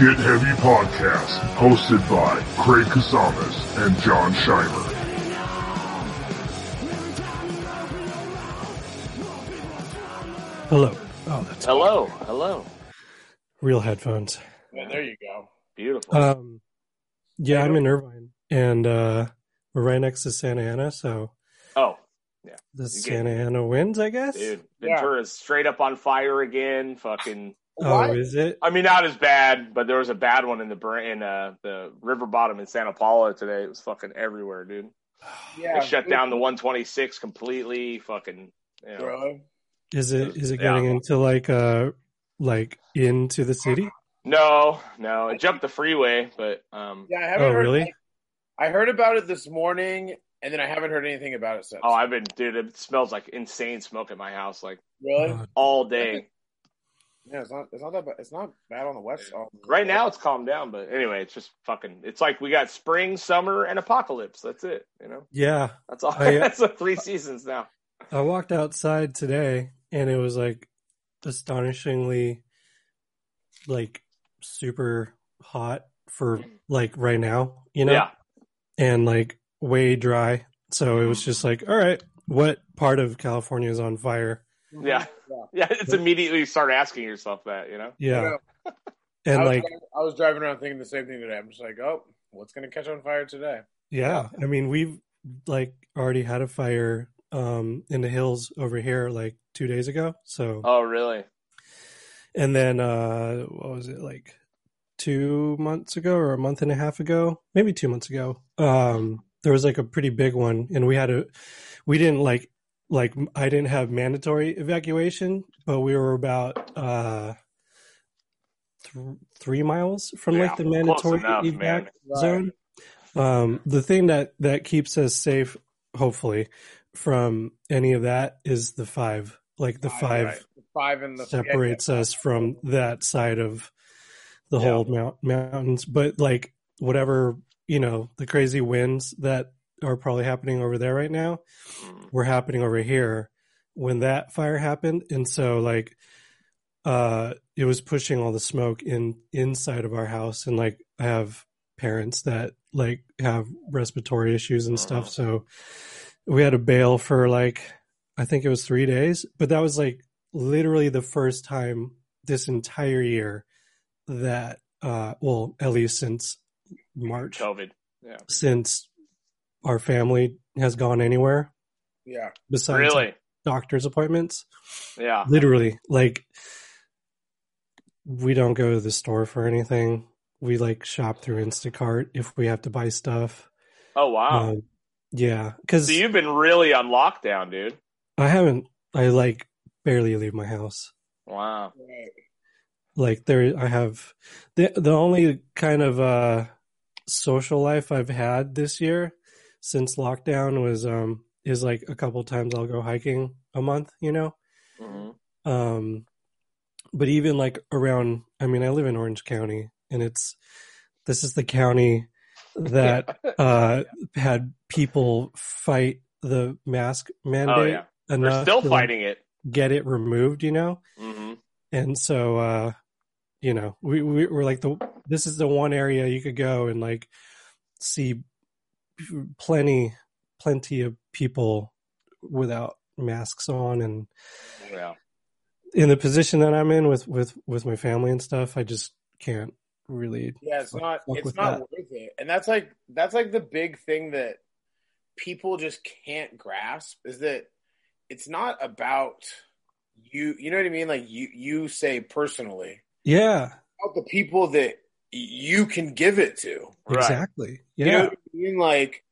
Get Heavy Podcast, hosted by Craig Casamas and John Scheimer. Hello. Oh, that's Hello, hello. real headphones. Yeah, there you go. Beautiful. Um, yeah, I'm in Irvine, and uh, we're right next to Santa Ana, so oh, Yeah. the You get- Santa Ana wins, I guess. dude, Yeah. Ventura's straight up on fire again. Fucking. Oh, What? is it? I mean, not as bad, but there was a bad one in the in uh, the river bottom in Santa Paula today. It was fucking everywhere, dude. Yeah, They shut down the 126 completely. Fucking. You know. Is it? Is it Yeah. getting into like uh like into the city? No, no, it jumped the freeway, but um. Yeah, I haven't Oh, heard. really? like, I heard about it this morning, and then I haven't heard anything about it since. Oh, I've been, dude. It smells like insane smoke at my house, like really? All day. Yeah, it's not. It's not that. Bad. It's not bad on the west. On the- Right now, it's calmed down, but anyway, it's just fucking. It's like we got spring, summer, and apocalypse. That's it. You know, yeah, that's all. I, uh, that's the three seasons now. I walked outside today, and it was like astonishingly, like super hot for like right now. You know, Yeah, and like way dry. So it was just like, all right, what part of California is on fire? Yeah, yeah. It's immediately start asking yourself that. You know. Yeah, I and was, like, driving, I was driving around thinking the same thing today. I'm just like, oh, what's going to catch on fire today? yeah. I mean, we've like already had a fire um in the hills over here like two days ago. So, Oh, really? and then uh what was it like two months ago or a month and a half ago, maybe two months ago? Um, there was like a pretty big one, and we had a we didn't like like I didn't have mandatory evacuation, but we were about uh th- three miles from Yeah, like the mandatory enough, evac man. zone. Um, the thing that that keeps us safe, hopefully, from any of that is the five. Like the five right. The five in the separates us from that side of the whole mount, mountains. But like whatever you know, the crazy winds that are probably happening over there right now Mm. were happening over here when that fire happened, and so like uh it was pushing all the smoke in inside of our house and like i have parents that like have respiratory issues and stuff Uh-huh. so we had to bail for like i think it was three days but that was like literally the first time this entire year that uh well at least since march COVID. Yeah. since our family has gone anywhere Yeah. besides Really? doctor's appointments Yeah. literally like we don't go to the store for anything we like shop through instacart if we have to buy stuff Oh wow. um, yeah because so you've been really on lockdown, dude. i haven't i like barely leave my house Wow. Like there i have the the only kind of uh social life i've had this year since lockdown was um is like a couple times i'll go hiking a month you know? Hmm um but even like around i mean i live in orange county and it's this is the county that uh had people fight the mask mandate Oh yeah. They're still to, like, fighting it. get it removed you know? Hmm and so uh you know we, we we're like the this is the one area you could go and like see plenty plenty of people without masks on and Yeah. in the position that I'm in with with with my family and stuff, I just can't really. Yeah, it's not. It's not that. worth it. And that's like that's like the big thing that people just can't grasp is that it's not about you. You know what I mean? Like you, you say personally Yeah, about the people that you can give it to. Right. exactly. You Yeah, know what I mean? Like,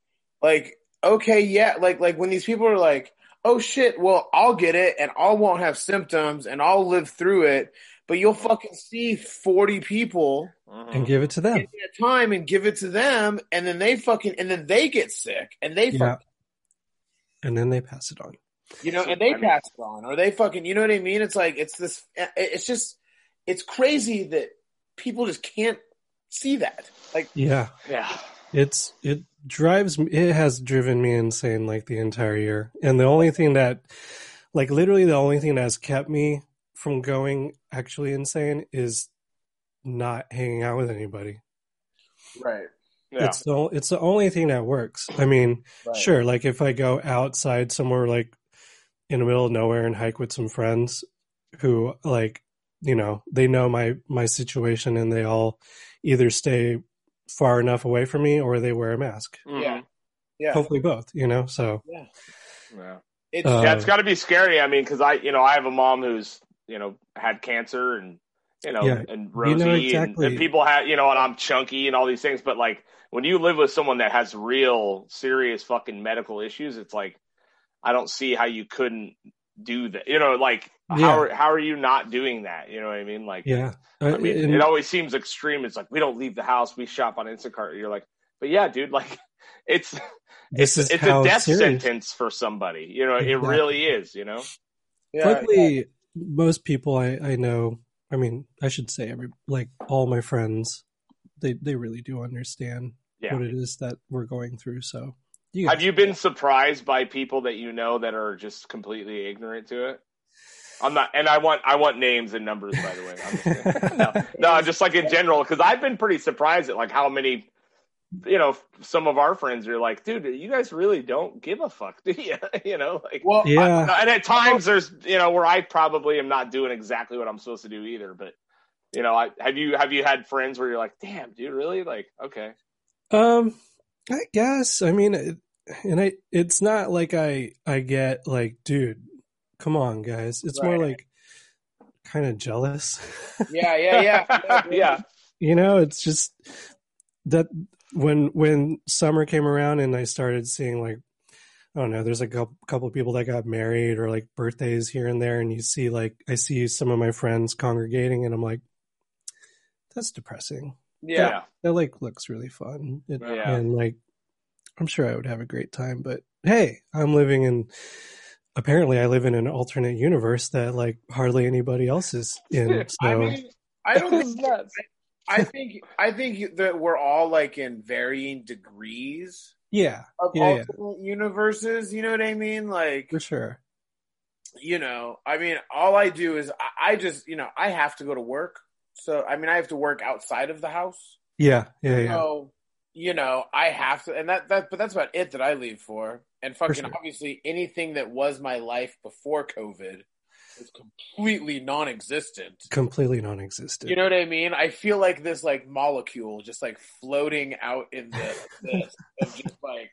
like, okay, yeah, like, like when these people are like, oh shit, well, I'll get it and I won't have symptoms and I'll live through it, but you'll fucking see 40 people and give it to them. in time and give it to them and then they fucking, and then they get sick and they Yeah, fucking, and then they pass it on. you know, and they pass it on or they fucking, you know what I mean? It's like, it's this, it's just, it's crazy that people just can't see that. Like, Yeah, Yeah. it's it drives me. It has driven me insane like the entire year, and the only thing that, like, literally the only thing that has kept me from going actually insane is not hanging out with anybody. Right. Yeah. It's the it's the only thing that works. I mean, right. sure, like if I go outside somewhere like in the middle of nowhere and hike with some friends who like, you know, they know my my situation and they all either stay far enough away from me or they wear a mask. Mhm. Yeah. Yeah. Hopefully both, you know. So Yeah. Yeah. It's Uh, yeah, it's got to be scary. I mean, because I, you know, I have a mom who's, you know, had cancer and, you know, Yeah, and you Rosie know and- and, people have, you know, and I'm chunky and all these things. But like when you live with someone that has real serious fucking medical issues, it's like I don't see how you couldn't do that. You know, like Yeah. how are, how are you not doing that? You know what I mean? Like, yeah, I uh, mean, and- it always seems extreme. It's like we don't leave the house, we shop on Instacart. You're like, but yeah, dude, like it's this it's, is it's a death serious. sentence for somebody. You know, it really is. You know. yeah, Luckily, most people I, I know, I mean, I should say every like all my friends, they they really do understand Yeah. what it is that we're going through. So, you Have you been surprised by people that you know that are just completely ignorant to it? I'm not, and I want I want names and numbers by the way. I'm just, no, no, just like in general, because I've been pretty surprised at like how many, you know, some of our friends are like, dude, you guys really don't give a fuck, do you? you know, like, Well, yeah, and at times there's, you know, where I probably am not doing exactly what I'm supposed to do either, but. You know, I, have you have you had friends where you're like, "Damn, dude, really?" Like, okay, um, I guess. I mean, it, and I, it's not like I I get like, dude, come on, guys. It's more like kind of jealous. yeah, yeah, yeah, yeah, you know it's just that when when summer came around and i started seeing like i don't know there's like a couple of people that got married or like birthdays here and there and you see like i see some of my friends congregating and i'm like that's depressing yeah. yeah, that like looks really fun It- Yeah. and like i'm sure i would have a great time but hey i'm living in apparently i live in an alternate universe that like hardly anybody else is in so I mean, I don't think I think I think that we're all like in varying degrees yeah of Yeah, yeah. alternate universes. You know what I mean? Like, for sure you know, I mean, all I do is I, I just, you know, I have to go to work. So, I mean, I have to work outside of the house. yeah yeah yeah So, you know, I have to, and that, that, but that's about it that I leave for. And fucking sure. obviously anything that was my life before COVID is completely non existent. completely non-existent. You know what I mean? I feel like this like molecule just like floating out in the this and just like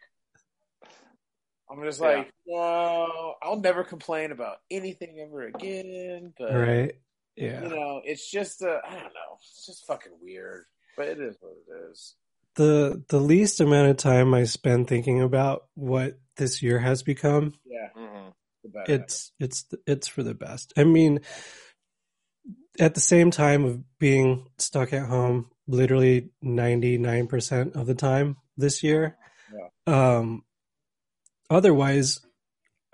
I'm just Yeah. like, no, I'll never complain about anything ever again. But right? You know, it's just uh, I don't know, it's just fucking weird. But it is what it is. The the least amount of time I spend thinking about what this year has become, Yeah, Mhm. it's it's it's for the best. I mean, at the same time of being stuck at home, literally ninety nine percent of the time this year. Um, otherwise,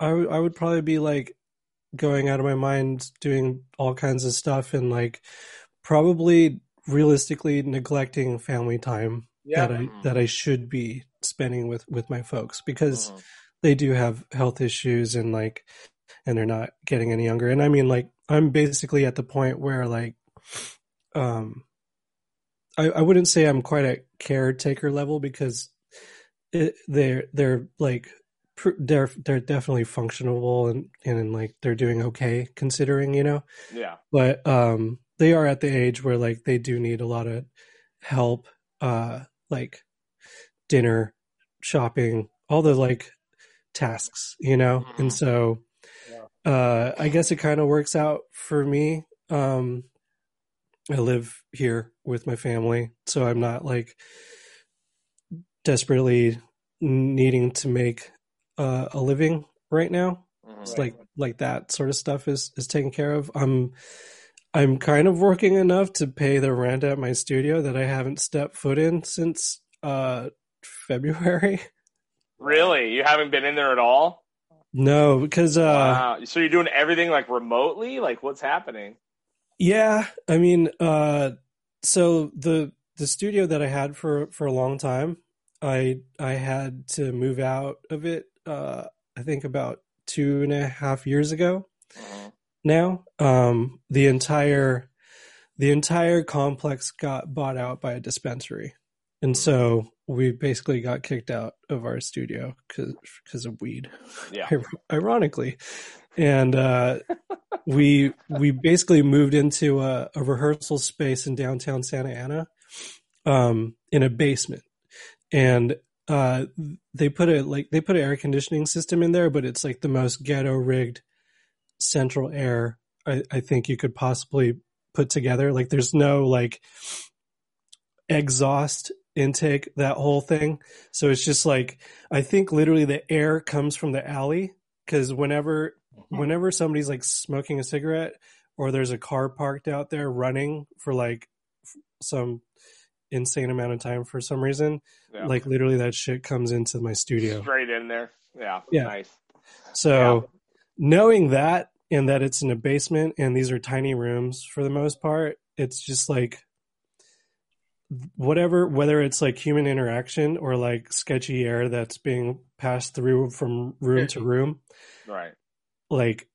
I I would probably be like going out of my mind doing all kinds of stuff and like probably realistically neglecting family time yeah, that I that I should be spending with with my folks because Mhm. they do have health issues and like and they're not getting any younger. And I mean like I'm basically at the point where like um I I wouldn't say I'm quite at caretaker level because it, they're they're like pr- they're they're definitely functional and and like they're doing okay considering you know? Yeah. but um they are at the age where like they do need a lot of help uh like dinner shopping all the like tasks you know? And so uh i guess it kind of works out for me. Um i live here with my family so i'm not like desperately needing to make uh, a living right now Mhm. it's Right. like like that sort of stuff is is taken care of i'm i'm kind of working enough to pay the rent at my studio that i haven't stepped foot in since uh february Really? You haven't been in there at all? no because uh wow. So you're doing everything like remotely? Like what's happening? yeah i mean uh so the the studio that i had for for a long time i i had to move out of it uh i think about two and a half years ago now. Um, the entire the entire complex got bought out by a dispensary, and so we basically got kicked out of our studio because of weed. Yeah. ironically, and uh, we we basically moved into a, a, rehearsal space in downtown Santa Ana, um, in a basement, and uh, they put a like they put an air conditioning system in there, but it's like the most ghetto rigged central air I, I think you could possibly put together. Like there's no like exhaust intake, that whole thing. So it's just like I think literally the air comes from the alley because whenever mm-hmm. whenever somebody's like smoking a cigarette or there's a car parked out there running for like some insane amount of time for some reason, yeah. like literally that shit comes into my studio straight in there. Yeah, yeah. Nice. So yeah. knowing that and that it's in a basement and these are tiny rooms for the most part, it's just like whatever whether it's like human interaction or like sketchy air that's being passed through from room to room right like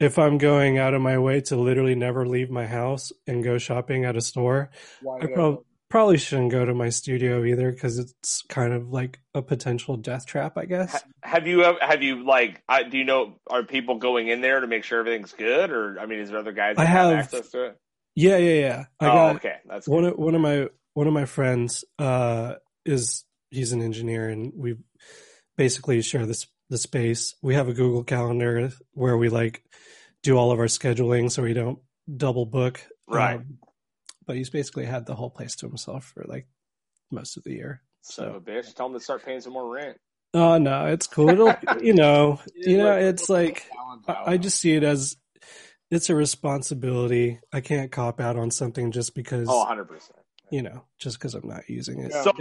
if i'm going out of my way to literally never leave my house and go shopping at a store Why i pro- probably shouldn't go to my studio either because it's kind of like a potential death trap i guess have you have you like do you know are people going in there to make sure everything's good or i mean is there other guys i have, have access to it yeah yeah yeah i oh, got okay that's one of one of my one of my friends uh, is he's an engineer, and we basically share this the space. We have a Google Calendar where we like do all of our scheduling, so we don't double book. Right. Um, but he's basically had the whole place to himself for like most of the year. So, so bitch, tell him to start paying some more rent. Oh no, it's cool. It'll, you know, you know, it's like I just see it as it's a responsibility. I can't cop out on something just because. Oh, 100 percent you know, just because I'm not using it. So,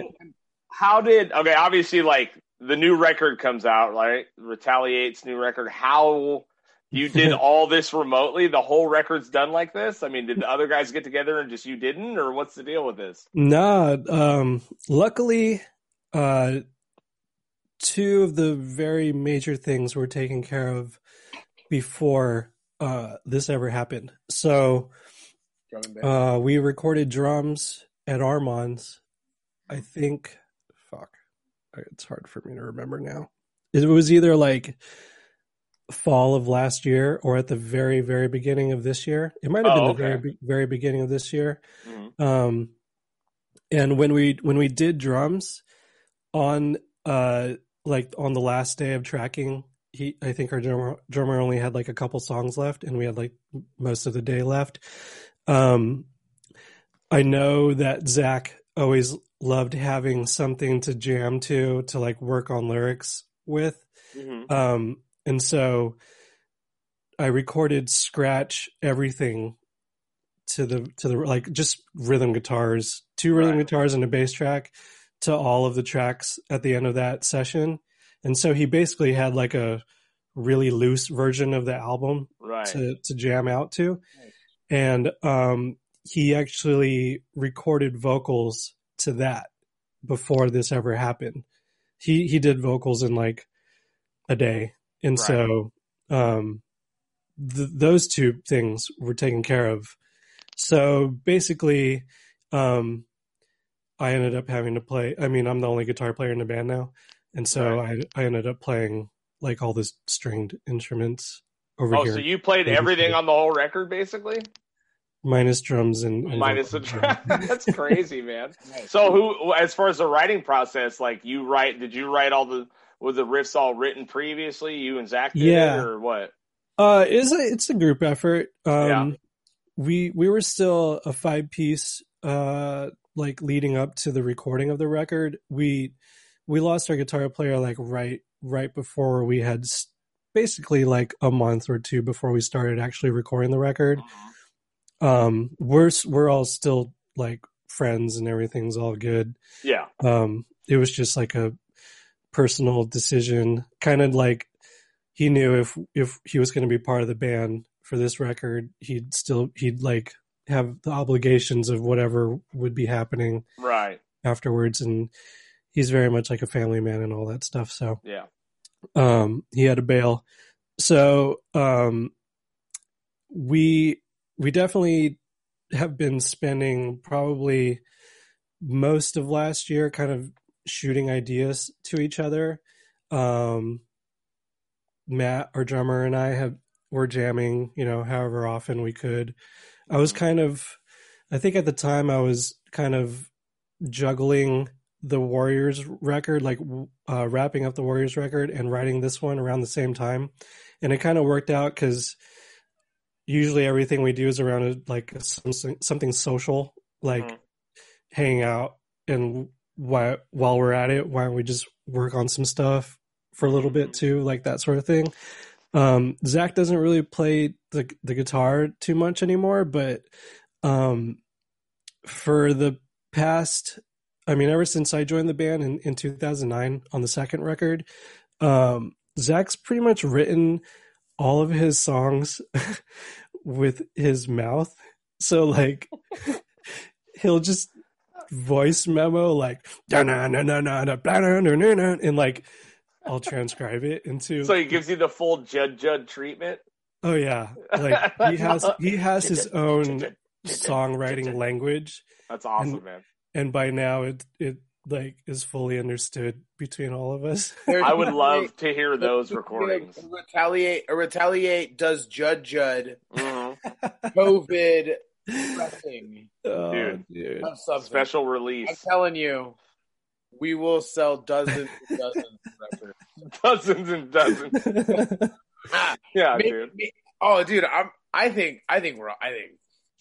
how did okay? Obviously, like the new record comes out, right? Retaliates new record. How you did all this remotely? The whole record's done like this. I mean, did the other guys get together and just you didn't, or what's the deal with this? Nah. Um, luckily, uh, two of the very major things were taken care of before uh, this ever happened. So uh, we recorded drums at Armand's, I think, fuck, it's hard for me to remember now. It was either like fall of last year or at the very, very beginning of this year. It might have oh, been the very, very beginning of this year. Mm-hmm. Um, and when we when we did drums on uh like on the last day of tracking, he I think our drummer drummer only had like a couple songs left, and we had like most of the day left. Um, I know that Zack always loved having something to jam to, to like work on lyrics with. Mm-hmm. Um, and so I recorded scratch everything to the, to the, like just rhythm guitars, two rhythm right. guitars and a bass track to all of the tracks at the end of that session. And so he basically had like a really loose version of the album right. to, to jam out to. Nice. And, um, he actually recorded vocals to that before this ever happened. He he did vocals in like a day, and right. so um, th- those two things were taken care of. So basically, um, I ended up having to play. I mean, I'm the only guitar player in the band now, and so right. I I ended up playing like all the stringed instruments over oh, here. Oh, so you played everything on the whole record, basically? minus drums and, and minus the drum. That's crazy, man. So who, as far as the writing process, like you write, did you write all the were the riffs all written previously? You and Zack did yeah. it, or what? Uh, it's a it's a group effort. Um, yeah. we we were still a five piece. Uh, like leading up to the recording of the record, we we lost our guitar player like right right before we had basically like a month or two before we started actually recording the record. Mm-hmm um we're we're all still like friends and everything's all good yeah um it was just like a personal decision kind of like he knew if if he was going to be part of the band for this record he'd still he'd like have the obligations of whatever would be happening right. afterwards and he's very much like a family man and all that stuff so. Yeah. Um he had a bail. So um we we definitely have been spending probably most of last year kind of shooting ideas to each other. Um, Matt, our drummer, and I have were jamming, you know, however often we could. I was kind of, I think at the time I was kind of juggling the Warriors record, like uh, wrapping up the Warriors record and writing this one around the same time, and it kind of worked out because usually everything we do is around a, like something, something social, like Mhm. hanging out, and while while we're at it, why don't we just work on some stuff for a little bit too, like that sort of thing. Um, Zack doesn't really play the the guitar too much anymore, but um, for the past, I mean, ever since I joined the band in, in 2009 on the second record, um, Zack's pretty much written all of his songs with his mouth. So like, he'll just voice memo like and like I'll transcribe it into So he gives you the full Judd Judd treatment. oh yeah like he has he has his own songwriting language That's awesome, and- man. and by now it it like is fully understood between all of us I would love to hear those recordings. Retaliate, a retaliate does Judd Judd Mhm. COVID pressing oh, Dude. dude. Special release I'm telling you, we will sell dozens and dozens of records. Dozens and dozens. Ah, Yeah, maybe- dude. may- oh, dude, I'm. I think. I think we're. I think.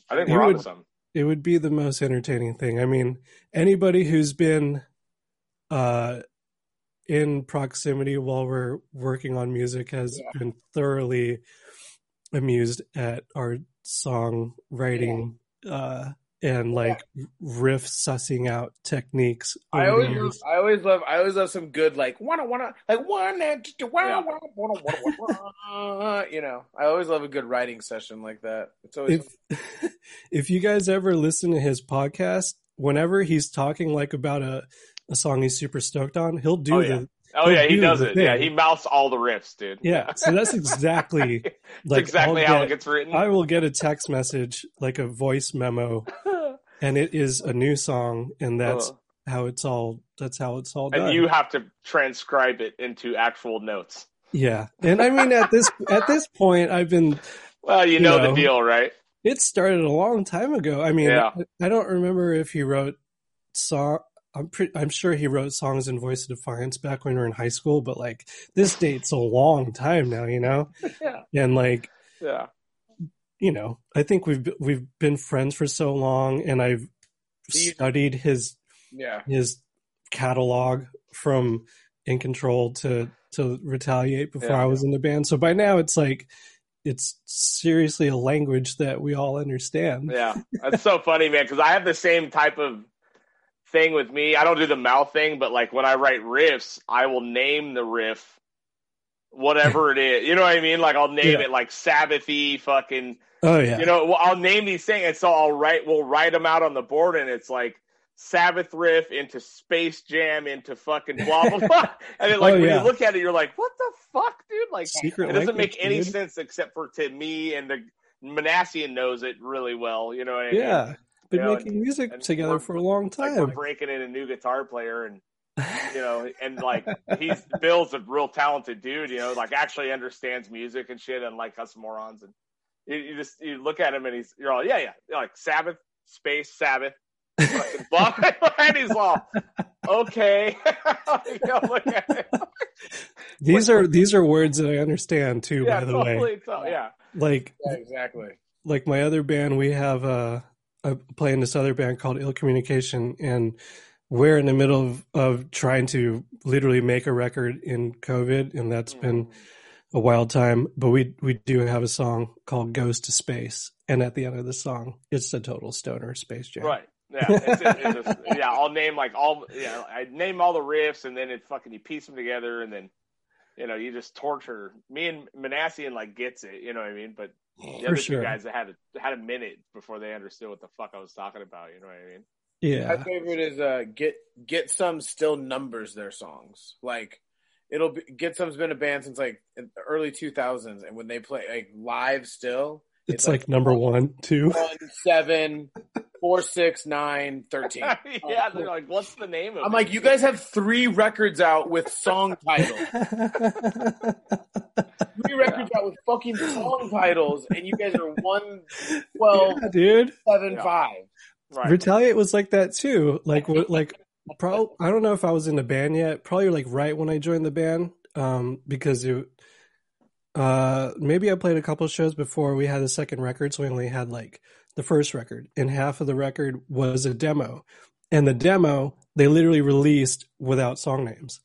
I think You we're on would- to something. it would be the most entertaining thing. I mean, anybody who's been uh in proximity while we're working on music has Yeah. been thoroughly amused at our song writing uh and like riff sussing out techniques. I always. Love, I always love. I always love some good like wanna wanna like one and two, wanna wanna wanna wanna wanna. You know, I always love a good writing session like that. It's always. if if you guys ever listen to his podcast, whenever he's talking like about a a song he's super stoked on, he'll do Oh, the yeah. Oh yeah, he do does it. Yeah, he mouths all the riffs, dude. Yeah, so that's exactly like exactly I'll how get- it gets written. I will get a text message, like a voice memo, and it is a new song, and that's Uh, how it's all. That's how it's all done. and you have to transcribe it into actual notes. yeah, and I mean at this at this point, I've been. Well, you You know, know. the deal, right? It started a long time ago. I mean, Yeah. I, I don't remember if he wrote song. I'm pretty. I'm sure he wrote songs in Voice of Defiance back when we were in high school, but like this date's a long time now, you know. Yeah. And like Yeah. you know, I think we've we've been friends for so long, and I've studied his yeah. his catalog from In Control to to Retaliate before Yeah. I was in the band. So by now, it's like it's seriously a language that we all understand. Yeah, that's so funny, man. Because I have the same type of thing with me. I don't do the mouth thing, but like when I write riffs, I will name the riff whatever it is. You know what I mean? Like I'll name Yeah. it like Sabbathy, fucking. Oh yeah, You know, well, I'll name these things, and so I'll write. We'll write them out on the board, and it's like. Sabbath riff into Space Jam into fucking blah blah blah, and then like Oh, when yeah. you look at it, you're like, "What the fuck, dude?" Like Secret it doesn't make any dude. sense except for to me and the Manassian knows it really well. You know what I mean? Yeah, been You know, making music and together for a long Like we're time. breaking in a new guitar player and you know, and like he's Bill's a real talented dude, you know, like actually understands music and shit, unlike us morons. And you, you just you look at him and he's you're all yeah yeah You're like Sabbath space Sabbath, and he's all okay. you know, look at it. these are these are words that I understand too. Yeah, by the totally. way, So, yeah, like Yeah, exactly. like my other band, we have uh, I play in this other band called Ill Communication, and we're in the middle of, of trying to literally make a record in COVID, and that's been mm. a wild time. But we we do have a song called "Goes to Space," and at the end of the song, it's a total stoner space jam. Right. Yeah. It's, it's just, yeah. I'll name like all. Yeah. I name all the riffs, and then it fucking you piece them together, and then you know you just torture me and Manassian like gets it. You know what I mean? But the For other sure. two guys that had a had a minute before they understood what the fuck I was talking about. You know what I mean? Yeah. My favorite is uh get get some still numbers their songs. Like it'll be get some's been a band since like in the early two thousands, and when they play like live still, It's, like, number one, two, one, seven, four, six, nine, thirteen. two. one, seven, four, six, nine, thirteen. yeah, they're like, what's the name of I'm it? like, you guys have three records out with song titles. Three records out with fucking song titles, and you guys are one, twelve, yeah, dude. seven, Yeah. five. right. Retaliate was like that too. Like, like, probably. I don't know if I was in a band yet. Probably like right when I joined the band, um, because it. Uh, maybe I played a couple shows before we had the second record, so we only had like the first record, and half of the record was a demo, and the demo they literally released without song names.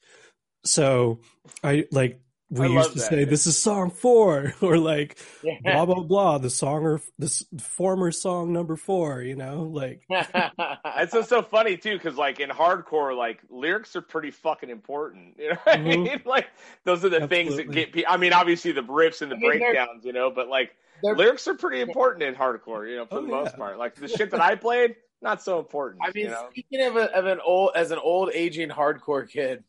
So I like we I used to that, say this is song four, or like Yeah. blah blah blah, the song or this former song number four, you know, like It's just so funny too, because like in hardcore, like lyrics are pretty fucking important. You know what I mm-hmm. mean? Like those are the things that get. pe- I mean, obviously the riffs and the I mean, breakdowns, you know, but like lyrics are pretty important in hardcore. You know, for Oh, the most yeah. part. Like the shit that I played, not so important. I mean, you know? speaking of, a, of an old as an old aging hardcore kid,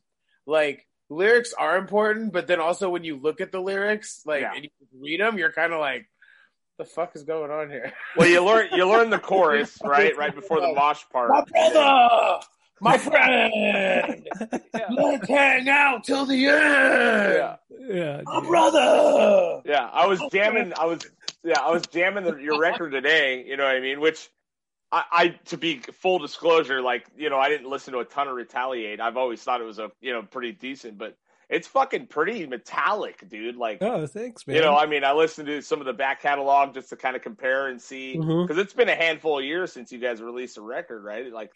like lyrics are important, but then also when you look at the lyrics, like Yeah. and you read them, you're kind of like, the fuck is going on here? well, you learn you learn the chorus right, right before the mosh part. My brother, my friend, Yeah. let's hang out till the end. Yeah. yeah, My dude. brother. Yeah, I was oh, jamming. I was yeah, I was jamming the, your record today. You know what I mean? Which I, I, to be full disclosure, like you know, I didn't listen to a ton of Retaliate. I've always thought it was a you know pretty decent, but it's fucking pretty metallic, dude. Like Oh, thanks, man. you know, I mean, I listened to some of the back catalog just to kind of compare and see mm-hmm. because it's been a handful of years since you guys released a record, right? Like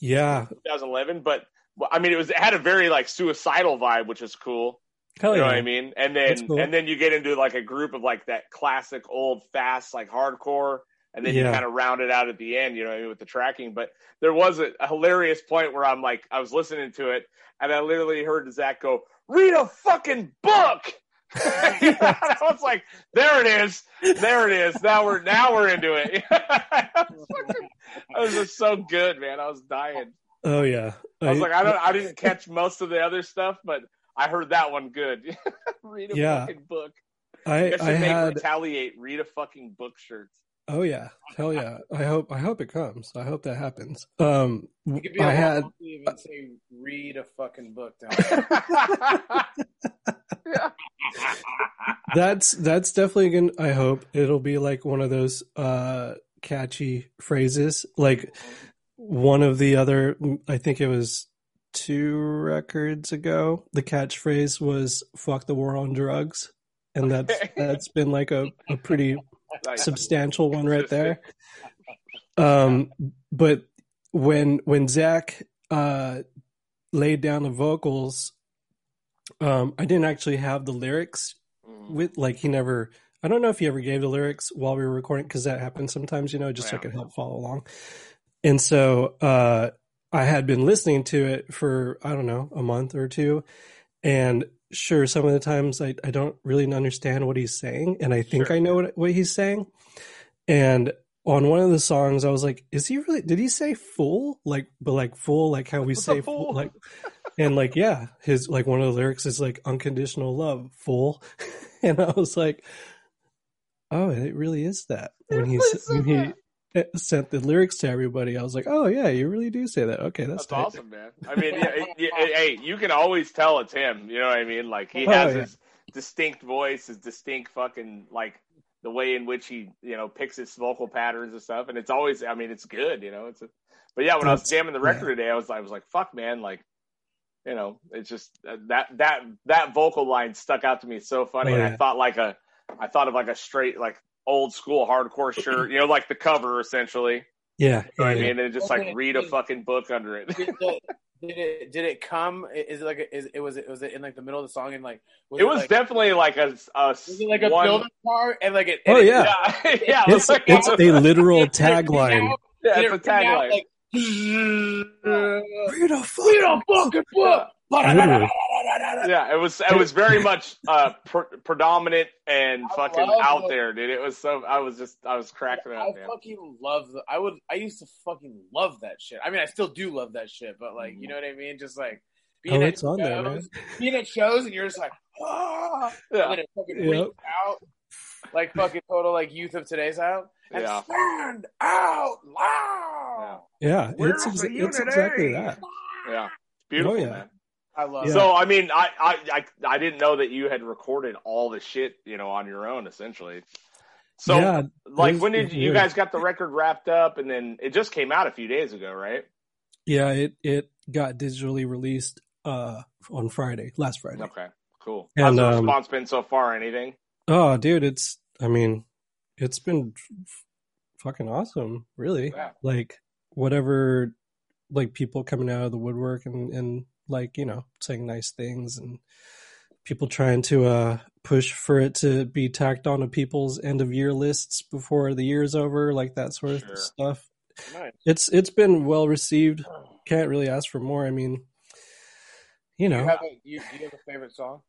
yeah, 2011, but. I mean, it was it had a very like suicidal vibe, which is cool. hell You know yeah. what I mean? And then cool. and then you get into like a group of like that classic old fast like hardcore, and then you kind of round it out at the end, you know, what I mean, with the tracking. But there was a, a hilarious point where I'm like, I was listening to it, and I literally heard Zack go, "Read a fucking book." I was like, "There it is, there it is." Now we're now we're into it. I was just so good, man. I was dying. Oh yeah, I was like, I don't, I didn't catch most of the other stuff, but I heard that one good. read a Yeah. fucking book. I, I I make had. retaliate. Read a fucking book shirts. Oh yeah, hell yeah. I hope I hope it comes. I hope that happens. Um, You could be I had and say, read a fucking book down. that's that's definitely gonna. I hope it'll be like one of those uh catchy phrases. Like one of the other. I think it was two records ago. The catchphrase was "fuck the war on drugs," and that's that's been like a, a pretty. Substantial one right there. Um, but when when Zack uh, laid down the vocals, um, I didn't actually have the lyrics Mm. with like he never. I don't know if he ever gave the lyrics while we were recording because that happens sometimes, you know, just so I could help follow along. And so uh, I had been listening to it for I don't know a month or two, and sure, some of the times I, I don't really understand what he's saying, and I think Sure. I know what what he's saying. And on one of the songs, I was like, "Is he really? Did he say fool? Like, but like fool, like how we What's say fool? fool, like." And like, yeah, his like one of the lyrics is like unconditional love, fool. And I was like, oh, and it really is that. When he really s- said when he sent the lyrics to everybody, I was like, oh yeah, you really do say that. Okay, that's, That's awesome, man. I mean, yeah, yeah, hey, you can always tell it's him. You know what I mean? Like he Oh, has yeah. his distinct voice, his distinct fucking like the way in which he you know picks his vocal patterns and stuff, and it's always. I mean, it's good. You know, it's. A, but yeah, when I was jamming the record today, I was I was like, fuck, man, like. You know, it's just uh, that that that vocal line stuck out to me so funny, Oh, and I thought like a, I thought of like a straight like old school hardcore shirt, you know, like the cover essentially. Yeah, You know what I mean? And just like Okay. read a fucking book under it. did, the, did it did it come? Is it like a, is it was it was it in like the middle of the song and like it was like, definitely like a, a was it like a one, building part and like it? Oh, and it- yeah. yeah, yeah, it It's like, it's a literal Did it ring tagline. yeah, it's a tagline. Like, Read a fuck- read a fucking book. Literally. yeah, it was it was very much uh pr- predominant and I fucking out it. there, dude. It was so I was just I was cracking I up, man. fucking love. I would. I used to fucking love that shit. I mean, I still do love that shit, but like, you know what I mean? Just like being Oh, at on there, shows, being at shows, and you're just like, ah, Yeah. and then it fucking Yep. out. like fucking total like youth of today's out. And Yeah. stand out loud. Yeah, Where's it's exa- it's exactly that. Yeah, beautiful, Oh, yeah. man. I love Yeah. it. So I mean, I, I I I didn't know that you had recorded all the shit, you know, on your own essentially. So yeah, like, was- when did was you guys got the record wrapped up, and then it just came out a few days ago, right? yeah, it it got digitally released uh on Friday, last Friday. Okay, cool. And, How's the um, response been so far? Anything? Oh, dude, it's I mean, it's been f- fucking awesome, really. Yeah. Like whatever like people coming out of the woodwork and and like, you know, saying nice things and people trying to uh push for it to be tacked onto people's end of year lists before the year's over, like that sort of stuff. Nice. It's it's been well received. Can't really ask for more. I mean, you You know, have a, you, you have a favorite song?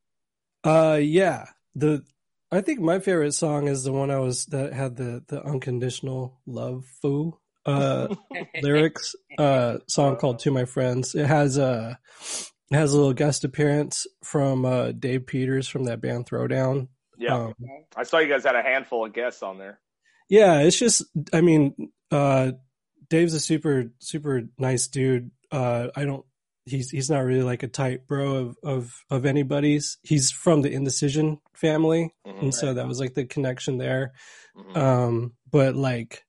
Uh, yeah. The I think my favorite song is the one I was that had the the unconditional love foo uh lyrics. Uh, song called "To My Friends." It has a it has a little guest appearance from uh Dave Peters from that band Throwdown. Yeah, Um, I saw you guys had a handful of guests on there. yeah, it's just I mean, uh, Dave's a super super nice dude. Uh, I don't. He's he's not really like a tight bro of of of anybody's. He's from the Indecision family. Mhm, and so that was like the connection there mhm. um but like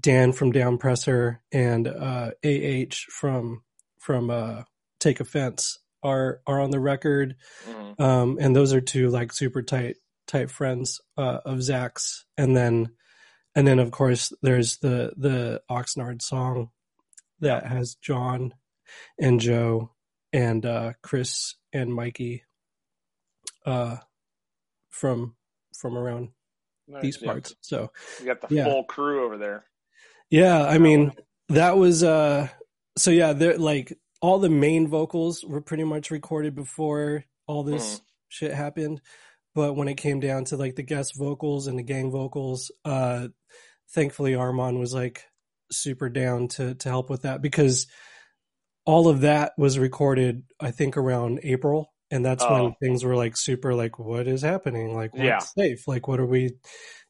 dan from downpresser and uh ah from from uh take offense are are on the record Mhm. um and those are two like super tight tight friends uh of zack's and then and then of course there's the the oxnard song that has john and joe and uh chris and mikey uh from from around Nice. these Yeah. parts so You got the yeah. full crew over there. Yeah i mean that was uh so yeah they're like all the main vocals were pretty much recorded before all this Mhm. shit happened. But when it came down to like the guest vocals and the gang vocals uh thankfully armand was like super down to to help with that because all of that was recorded i think around april and that's Oh. when things were like super like what is happening like what's Yeah. safe like what are we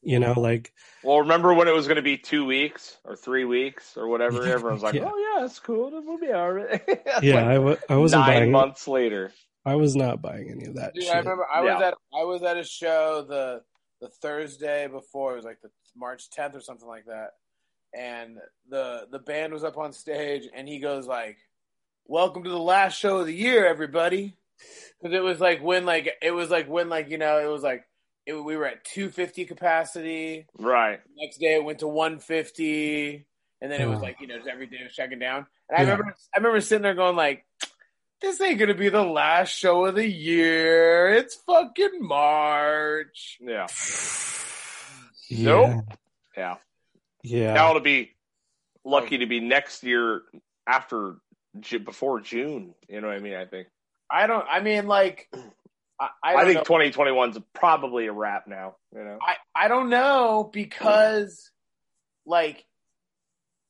you know like Well, remember when it was going to be two weeks or three weeks or whatever? Yeah, Everyone's like, yeah. "Oh yeah, it's cool. We'll be all right." Yeah like I w- I wasn't nine buying months later. i was not buying any of that Dude, shit I remember I was at I was at a show the the Thursday before it was like the March 10th or something like that, and the the band was up on stage and he goes like, "Welcome to the last show of the year, everybody," because it was like when like it was like when like you know it was like it, we were at 250 capacity. Right. Next day it went to 150, and then it was like you know just every day was checking down. And I Yeah. remember I remember sitting there going like, "This ain't gonna be the last show of the year. It's fucking March." Yeah. yeah Nope. Yeah. yeah Now it'll be lucky to be next year after before June. You know what I mean? I think. I don't. I mean, like, I, I, I, think know. 2021 is probably a wrap now. You know. I I don't know because, like,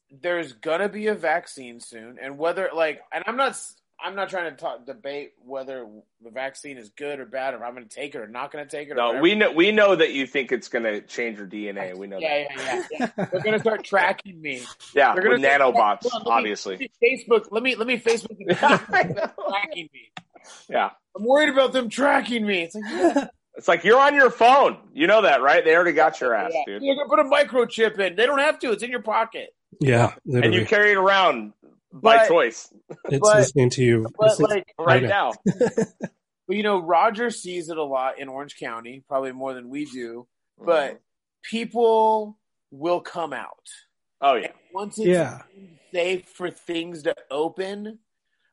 there's gonna be a vaccine soon, and whether like, and I'm not. I'm not trying to talk debate whether the vaccine is good or bad, or I'm going to take it or not going to take it. No, whatever. we know we know that you think it's going to change your DNA. We know Yeah, yeah, yeah, yeah. They're going to start tracking me. Yeah, They're gonna with start- nanobots, Hold on, let me- obviously. me Facebook. Let me let me Facebook them tracking me. Yeah. I'm worried about them tracking me. It's like, yeah, It's like you're on your phone. You know that, right? They already got your ass, yeah. dude. They're gonna put a microchip in. They don't have to. It's in your pocket. yeah And you carry it around by But- choice it's but- listening to you But It's- like, right know. now. but you know, Roger sees it a lot in Orange County, probably more than we do. But mm-hmm. people will come out. oh yeah, And once it's yeah safe for things to open,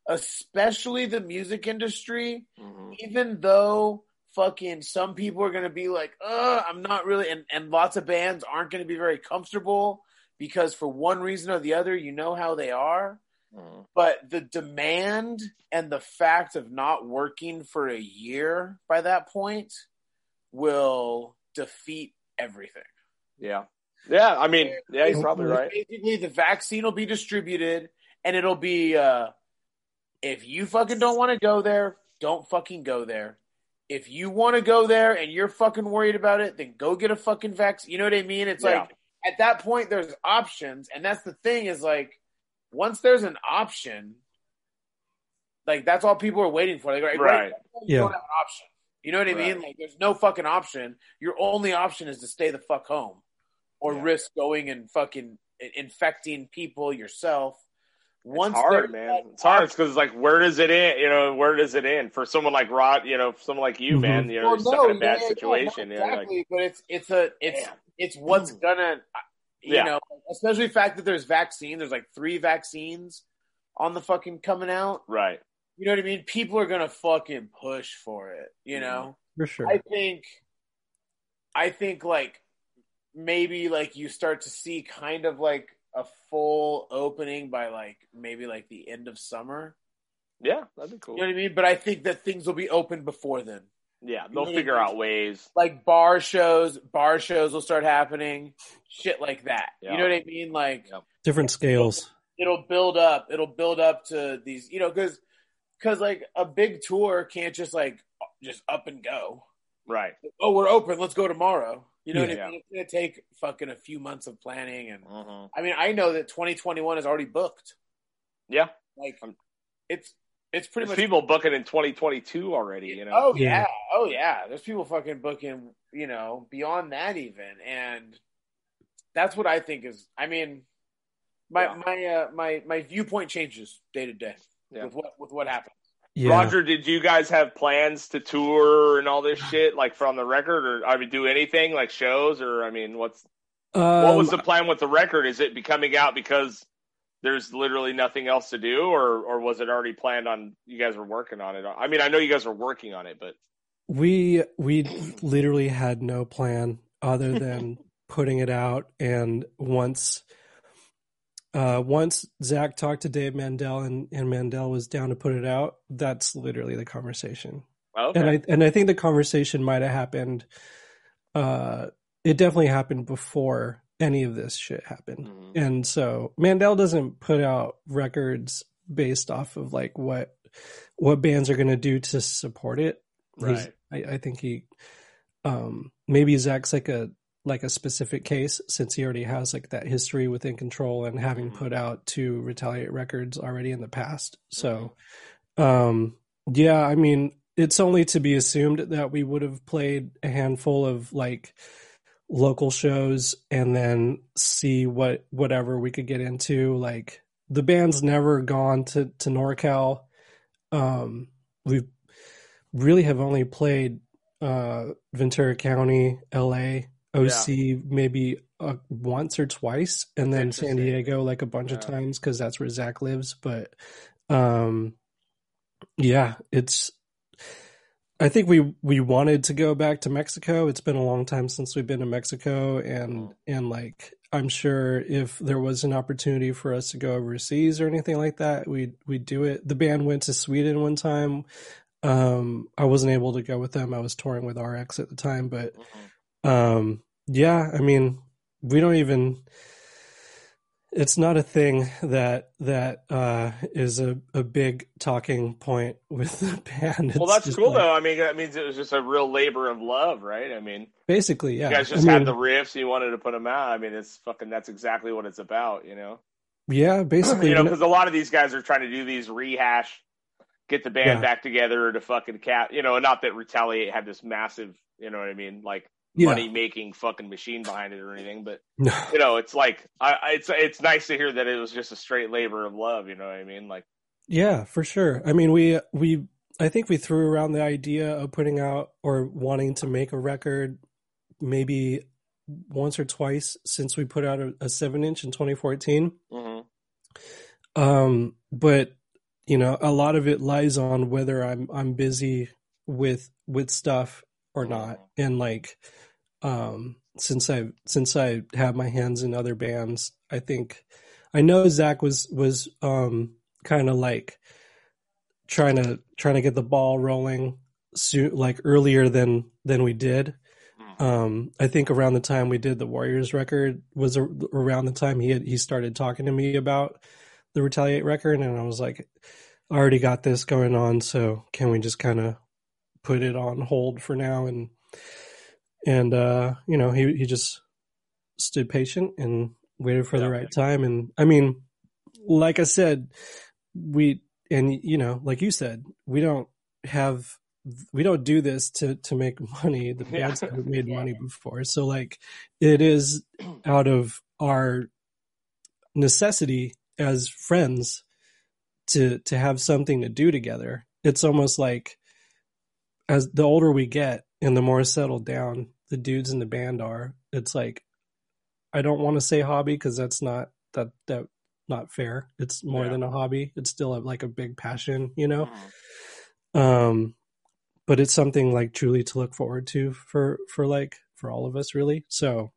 especially the music industry, Mhm. even though fucking some people are going to be like, uh, I'm not really, and, and lots of bands aren't going to be very comfortable because for one reason or the other, you know how they are. Mhm. But the demand and the fact of not working for a year by that point will defeat everything. yeah, yeah. I mean, yeah, you're probably right. Basically, the vaccine will be distributed, and it'll be uh, if you fucking don't want to go there, don't fucking go there. if you want to go there and you're fucking worried about it, then go get a fucking vaccine. You know what I mean? It's Yeah. like at that point there's options, and that's the thing is like once there's an option, like that's all people are waiting for. Like right, Right. you Yeah. don't have an option. You know what I mean? Like there's no fucking option. Your only option is to stay the fuck home, or Yeah. risk going and fucking infecting people yourself. Once it's hard, man. that It's hard because it's like, where does it end? You know, where does it end for someone like Rod? You know, someone like you, man. Mm-hmm. You know, Well, you're stuck in a bad yeah, yeah, yeah, situation. you know, like, exactly, but it's it's a it's Damn. it's what's mm. gonna you Yeah. know, especially the fact that there's vaccine. There's like three vaccines on the fucking coming out. right. You know what I mean? People are gonna fucking push for it. You mm-hmm. know, For sure. I think, I think like maybe like you start to see kind of like a full opening by like maybe like the end of summer. Yeah, that'd be cool. You know what I mean? But I think that things will be open before then. Yeah, they'll what I figure out ways. like bar shows, bar shows will start happening, shit like that. Yeah. You know what I mean? Like Yep. Different scales. it'll build up. It'll build up to these, you know, because because like a big tour can't just like just up and go. Right. Oh, we're open. Let's go tomorrow. You know what I mean? It's gonna take fucking a few months of planning, and hmm I mean, I know that 2021 is already booked. Yeah. Like Um, it's it's pretty There's much people booking in 2022 already. You know. Oh yeah. Yeah. oh yeah. There's people fucking booking, you know, beyond that even, and that's what I think is. I mean, my Yeah. my uh, my my viewpoint changes day to day Yeah. with what with what happens. Yeah. Roger, did you guys have plans to tour and all this shit, like from the record, or I mean, do anything like shows, or I mean, what's what was Um, the plan with the record? Is it becoming out because there's literally nothing else to do, or or was it already planned on? You guys were working on it. I mean, I know you guys were working on it, but We we literally had no plan other than putting it out, and once uh, once Zach talked to Dave Mandel and, and Mandel was down to put it out, that's literally the conversation. okay, And I and I think the conversation might have happened. Uh, it definitely happened before any of this shit happened. Mhm. And so Mandel doesn't put out records based off of like what what bands are going to do to support it. Right. I, I think he um maybe Zach's like a like a specific case since he already has like that history within control and having Mhm. put out two retaliate records already in the past. So Mm-hmm. um yeah, I mean it's only to be assumed that we would have played a handful of like local shows and then see what whatever we could get into like the band's never gone to to NorCal um we really have only played uh Ventura County LA OC maybe uh, once or twice and then San Diego like a bunch of times cuz that's where Zach lives but um yeah it's I think we we wanted to go back to Mexico. It's been a long time since we've been to Mexico, and Mhm. and like I'm sure if there was an opportunity for us to go overseas or anything like that, we'd we'd do it. The band went to Sweden one time. Um, I wasn't able to go with them. I was touring with RX at the time, but Mhm. Um, yeah, I mean, we don't even. It's not a thing that that uh, is a, a big talking point with the band. well, that's cool like- though. I mean, that means it was just a real labor of love, right? I mean, Basically, yeah. you guys just I had mean, the riffs, and you wanted to put them out. I mean, it's fucking. That's exactly what it's about, you know. yeah, basically. you know, because a lot of these guys are trying to do these rehash, get the band Yeah. back together to fucking cap. You know, not that Retaliate had this massive, you know what I mean, like yeah, money making fucking machine behind it or anything, but you know, it's like I, I it's it's nice to hear that it was just a straight labor of love. You know what I mean? Like, yeah, for sure. I mean, we we I think we threw around the idea of putting out or wanting to make a record, maybe once or twice since we put out a, a seven inch in 2014. mhm. Um, but you know, a lot of it lies on whether I'm I'm busy with with stuff or not, and like, um, since I since I have my hands in other bands, I think I know Zach was was um kind of like trying to trying to get the ball rolling soon, like earlier than than we did. Mhm. Um, I think around the time we did the Warriors record was a, around the time he had, he started talking to me about the Retaliate record, and I was like, I already got this going on, so can we just kind of put it on hold for now. And and uh you know he he just stood patient and waited for the right time. And i mean like i said we and you know like you said we don't have we don't do this to to make money. The Yeah. bands have made money before. So like it is out of our necessity as friends to to have something to do together. It's almost like as the older we get and the more settled down the dudes in the band are it's like i don't want to say hobby because that's not that that not fair it's more Yeah. than a hobby it's still a, like a big passion you know Mhm. um but it's something like truly to look forward to for for like for all of us really so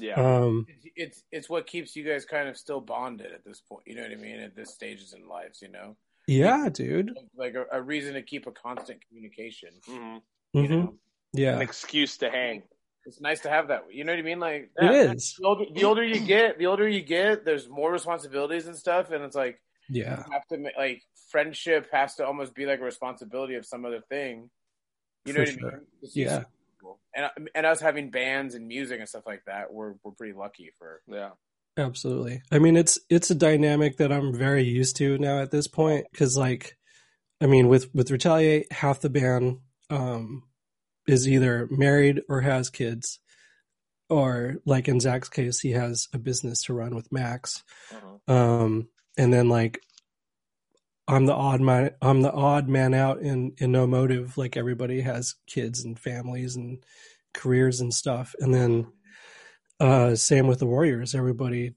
Yeah. um It's, it's it's what keeps you guys kind of still bonded at this point. You know what I mean? At this stages in lives, you know, yeah dude like a, a reason to keep a constant communication. Mhm. You Mhm. know, yeah An excuse to hang. it's nice to have that. You know what I mean? Like it is the older, the older you get, the older you get, there's more responsibilities and stuff, and it's like yeah you have to like friendship has to almost be like a responsibility of some other thing. You know For what sure. I mean? Just Yeah. some. And and us having bands and music and stuff like that, we're we're pretty lucky for. Yeah. Absolutely. I mean, it's it's a dynamic that I'm very used to now at this point because, like, I mean, with with retaliate, half the band um, is either married or has kids, or like in Zach's case, he has a business to run with Max. Mhm. Um, and then like, I'm the odd man. I'm the odd man out in in No Motiv. Like everybody has kids and families and careers and stuff, and then uh, same with the Warriors. Everybody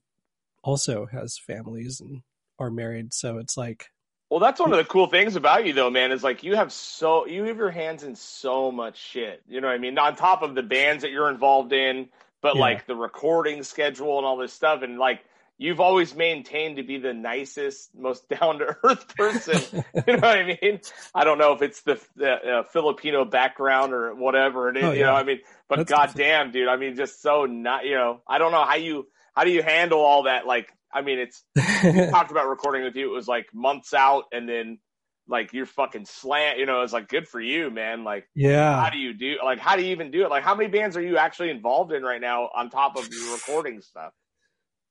also has families and are married. So it's like, Well, that's one of the cool things about you, though, man. Is like you have so you have your hands in so much shit. You know what I mean? On top of the bands that you're involved in, but Yeah. like the recording schedule and all this stuff, and like you've always maintained to be the nicest, most down to earth person. you know what I mean? I don't know if it's the, the uh, Filipino background or whatever it is. Oh, You know, what I mean, but That's goddamn, dude, I mean, just so not. You know, I don't know how you how do you handle all that. Like, I mean, it's talked about recording with you. It was like months out, and then like you're fucking slant. You know, it's like good for you, man. Like, yeah, how do you do? Like, how do you even do it? Like, how many bands are you actually involved in right now on top of your recording stuff?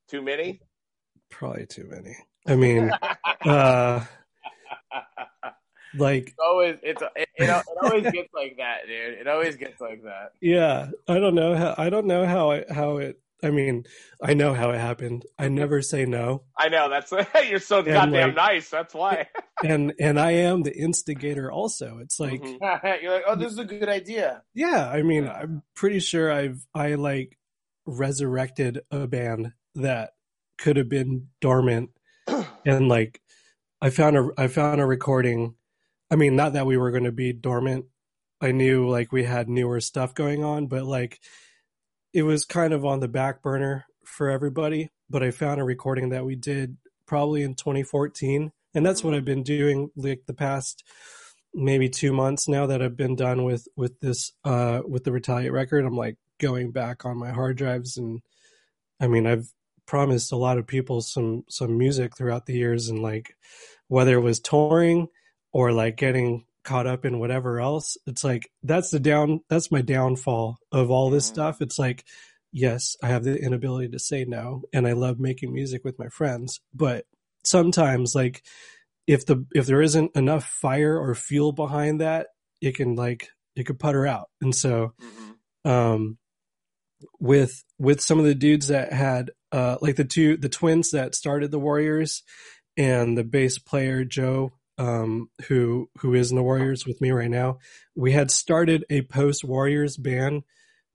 Too many. probably too many. I mean, uh, like, It's always it's it, it, it always gets like that, dude. It always gets like that. yeah, I don't know how. I don't know how it how it. I mean, I know how it happened. I never say no, I know that's you're so goddamn like- nice. That's why. and and I am the instigator. Also, it's like, Mhm. You're like, oh, this is a good idea. yeah. I mean, I'm pretty sure I've I like resurrected a band that could have been dormant and like I found a I found a recording. I mean, not that we were going to be dormant. I knew like we had newer stuff going on, but like it was kind of on the back burner for everybody. But I found a recording that we did probably in 2014, and that's what I've been doing like the past maybe two months now that I've been done with with this uh with the retaliate record. I'm like going back on my hard drives and I mean I've promised a lot of people some some music throughout the years and like whether it was touring or like getting caught up in whatever else it's like that's the down that's my downfall of all this Mhm. stuff it's like yes i have the inability to say no and i love making music with my friends but sometimes like if the if there isn't enough fire or fuel behind that it can like it could putter out and so Mhm. um with with some of the dudes that had uh like the two the twins that started the warriors and the bass player joe um who who is in the warriors with me right now. We had started a post warriors band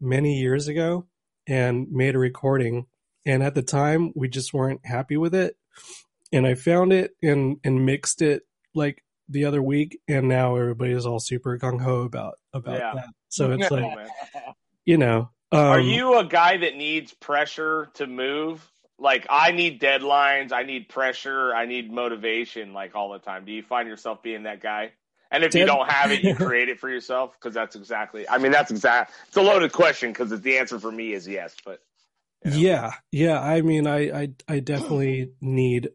many years ago and made a recording. And at the time we just weren't happy with it. And i found it and and mixed it like the other week. And now everybody is all super gung-ho about about Yeah. that. So it's like you know um, Are you a guy that needs pressure to move? Like I need deadlines, I need pressure, I need motivation like all the time. Do you find yourself being that guy? And if you don't have it, you create it for yourself because that's exactly. I mean, that's exact. It's a loaded question because the answer for me is yes, but you know. Yeah, yeah. I mean, I, I, I definitely need.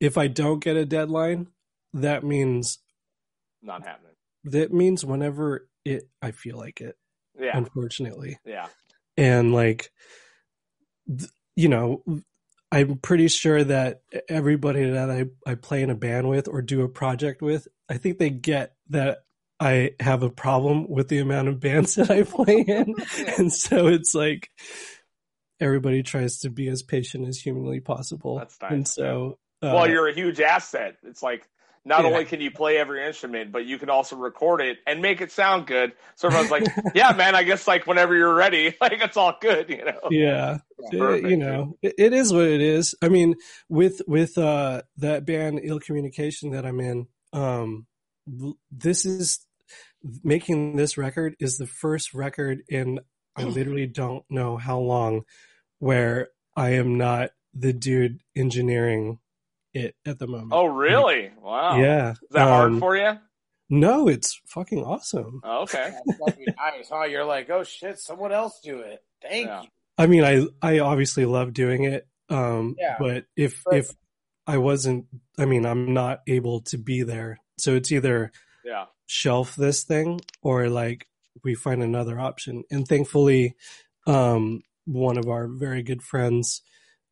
If I don't get a deadline, that means not happening. that means whenever it I feel like it. Yeah, Unfortunately, yeah, and like, you know, I'm pretty sure that everybody that I I play in a band with or do a project with, I think they get that I have a problem with the amount of bands that I play in, and so it's like everybody tries to be as patient as humanly possible. That's nice, And so, uh, well, you're a huge asset. It's like not Yeah. only can you play every instrument, but you can also record it and make it sound good. So everyone's like, "Yeah, man, I guess like whenever you're ready, like it's all good," you know. yeah, Perfect, you know, it, it is what it is. I mean, with with uh that band Ill Communication that I'm in, um, this is making this record is the first record in I literally don't know how long where I am not the dude engineering it at the moment. Oh, really? Wow. yeah. Is that hard Um, for you? No, it's fucking awesome. Oh, okay. That's fucking nice, huh? You're like, oh shit, someone else do it. Thank Yeah. you. I mean, I I obviously love doing it. Um, Yeah. but if But- if I wasn't, I mean, I'm not able to be there. So it's either Yeah. shelf this thing or like we find another option. And thankfully, um, one of our very good friends